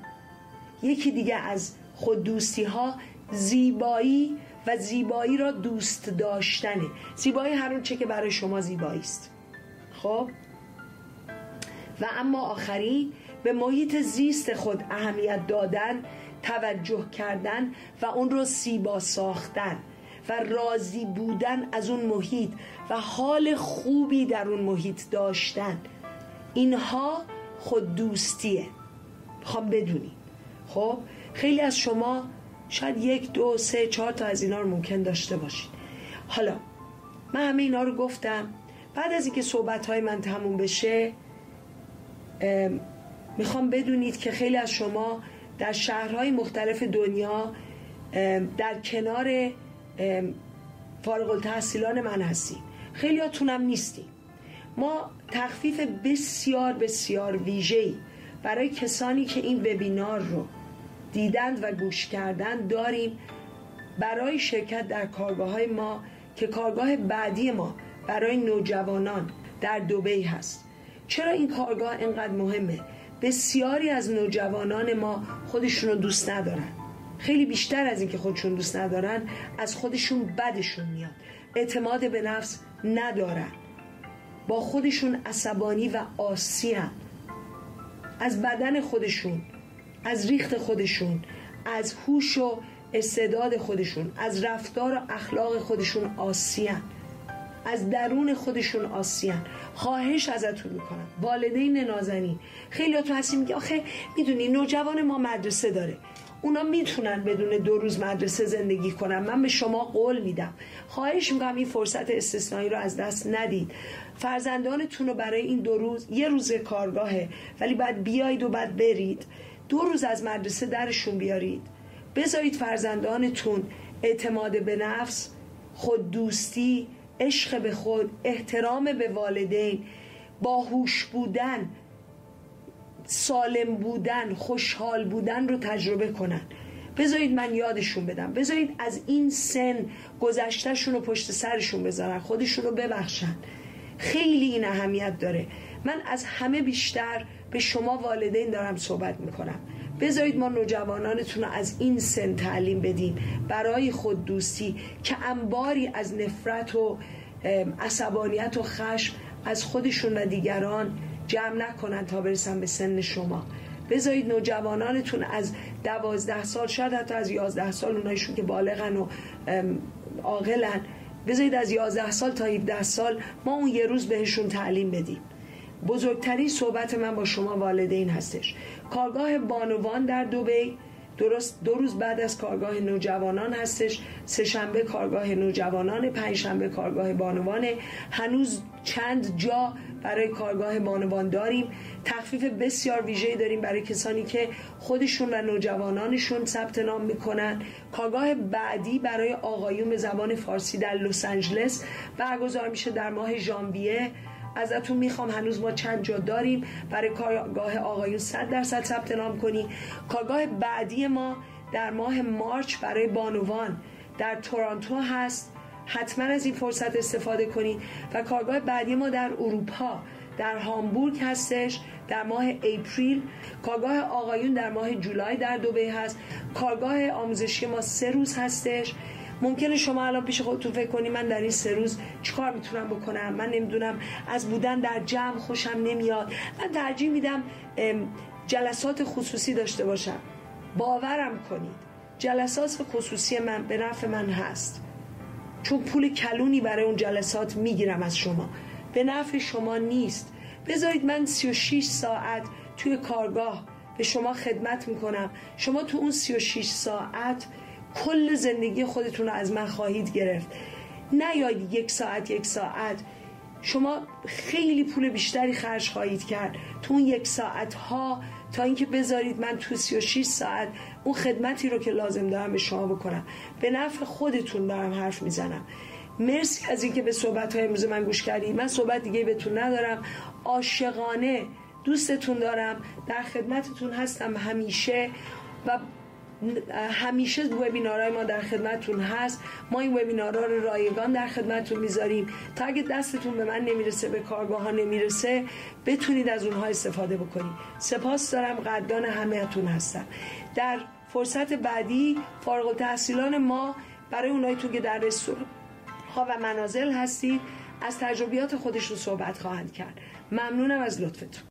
یکی دیگه از خود دوستی ها زیبایی و زیبایی را دوست داشتنه. زیبایی هر چه که برای شما زیبایی است. خب؟ و اما آخری به محیط زیست خود اهمیت دادن توجه کردن و اون رو سیبا ساختن و راضی بودن از اون محیط و حال خوبی در اون محیط داشتن. اینها خود دوستیه. می‌خوام بدونی. خب خیلی از شما شاید یک دو سه چهار تا از اینا رو ممکن داشته باشید. حالا من همه اینا رو گفتم. بعد از اینکه صحبت های من تموم بشه می‌خوام بدونید که خیلی از شما در شهرهای مختلف دنیا در کنار فارغ التحصیلان من هستیم. خیلی هاتونم نیستیم. ما تخفیف بسیار بسیار ویژه‌ای برای کسانی که این وبینار رو دیدند و گوش کردن داریم برای شرکت در کارگاه های ما که کارگاه بعدی ما برای نوجوانان در دوبی هست. چرا این کارگاه اینقدر مهمه؟ بسیاری از نوجوانان ما خودشون رو دوست ندارن. خیلی بیشتر از اینکه خودشون دوست ندارن از خودشون بدشون میاد. اعتماد به نفس ندارن. با خودشون عصبانی و آسی از بدن خودشون از ریخت خودشون از هوش و استعداد خودشون از رفتار و اخلاق خودشون آسیان. از درون خودشون آسیان. خواهش ازتون می‌کنم. والدین نازنین. خیلی تو هستی میگه آخه می‌دونی نوجوان ما مدرسه داره. اونا می‌تونن بدون دو روز مدرسه زندگی کنن. من به شما قول میدم. خواهش می‌کنم این فرصت استثنایی رو از دست ندید. فرزندانتون رو برای این دو روز یه روز کارگاهه ولی بعد بیایید و بعد برید. دو روز از مدرسه درشون بیارید. بذارید فرزندانتون اعتماد به نفس خود دوستی عشق به خود احترام به والدین باهوش بودن سالم بودن خوشحال بودن رو تجربه کنن. بذارید من یادشون بدم. بذارید از این سن گذشتهشون رو پشت سرشون بذارن خودشون رو ببخشن. خیلی این اهمیت داره. من از همه بیشتر به شما والدین دارم صحبت می‌کنم. بذارید ما نوجوانانتون رو از این سن تعلیم بدیم. برای خود دوستی که انباری از نفرت و عصبانیت و خشم از خودشون و دیگران جمع نکنن تا برسن به سن شما. بذارید نوجوانانتون از دوازده سال شاید حتی از یازده سال اونایشون که بالغن و عاقلن بذارید از یازده سال تا 17 سال ما اون یه روز بهشون تعلیم بدیم. بزرگترین صحبت من با شما والدین هستش. کارگاه بانوان در دوبی درست دو روز بعد از کارگاه نوجوانان هستش. سه شنبه کارگاه نوجوانان پنج شنبه کارگاه بانوان. هنوز چند جا برای کارگاه بانوان داریم. تخفیف بسیار ویژه‌ای داریم برای کسانی که خودشون و نوجوانانشون ثبت نام می‌کنن. کارگاه بعدی برای آقایون به زبان فارسی در لس آنجلس. برگزار میشه در ماه ژانویه. ازتون می‌خوام هنوز ما چند جا داریم. برای کارگاه آقایون 100 درصد ثبت نام کنی. کارگاه بعدی ما در ماه مارچ برای بانوان در تورانتو هست. حتما از این فرصت استفاده کنید و کارگاه بعدی ما در اروپا در هامبورگ هستش در ماه اپریل. کارگاه آقایون در ماه جولای در دوبه هست. کارگاه آموزشی ما سه روز هستش. ممکنه شما الان پیش خودتون فکر کنی من در این سه روز چیکار می‌تونم بکنم؟ من نمی‌دونم از بودن در جمع خوشم نمیاد. من ترجیح میدم جلسات خصوصی داشته باشم. باورم کنید جلسات خصوصی من به نفع من هست. چون پول کلونی برای اون جلسات می‌گیرم از شما. به نفع شما نیست. بذارید من 36 ساعت توی کارگاه به شما خدمت می‌کنم. شما تو اون 36 ساعت کل زندگی خودتون رو از من خواهید گرفت. نیاید یک ساعت یک ساعت. شما خیلی پول بیشتری خرج خواهید کرد. تو اون یک ساعت ها تا اینکه بذارید من تو 36 ساعت اون خدمتی رو که لازم دارم به شما بکنم. به نفع خودتون دارم حرف می‌زنم. مرسی از اینکه به صحبت های امروز من گوش کردید. من صحبت دیگه بهتون ندارم. عاشقانه دوستتون دارم. در خدمتتون هستم همیشه. و همیشه وبینارهای ما در خدمتتون هست. ما این وبینارها رو رایگان در خدمتتون می‌ذاریم. تا اگه دستتون به من نمی‌رسه به کارگاه ها نمی‌رسه بتونید از اونها استفاده بکنید. سپاس دارم قدردان همهتون هستم. در فرصت بعدی فارغ التحصیلان ما برای اونایی تو که در رستوران ها و منازل هستید از تجربیات خودشون صحبت خواهند کرد. ممنونم از لطفتون.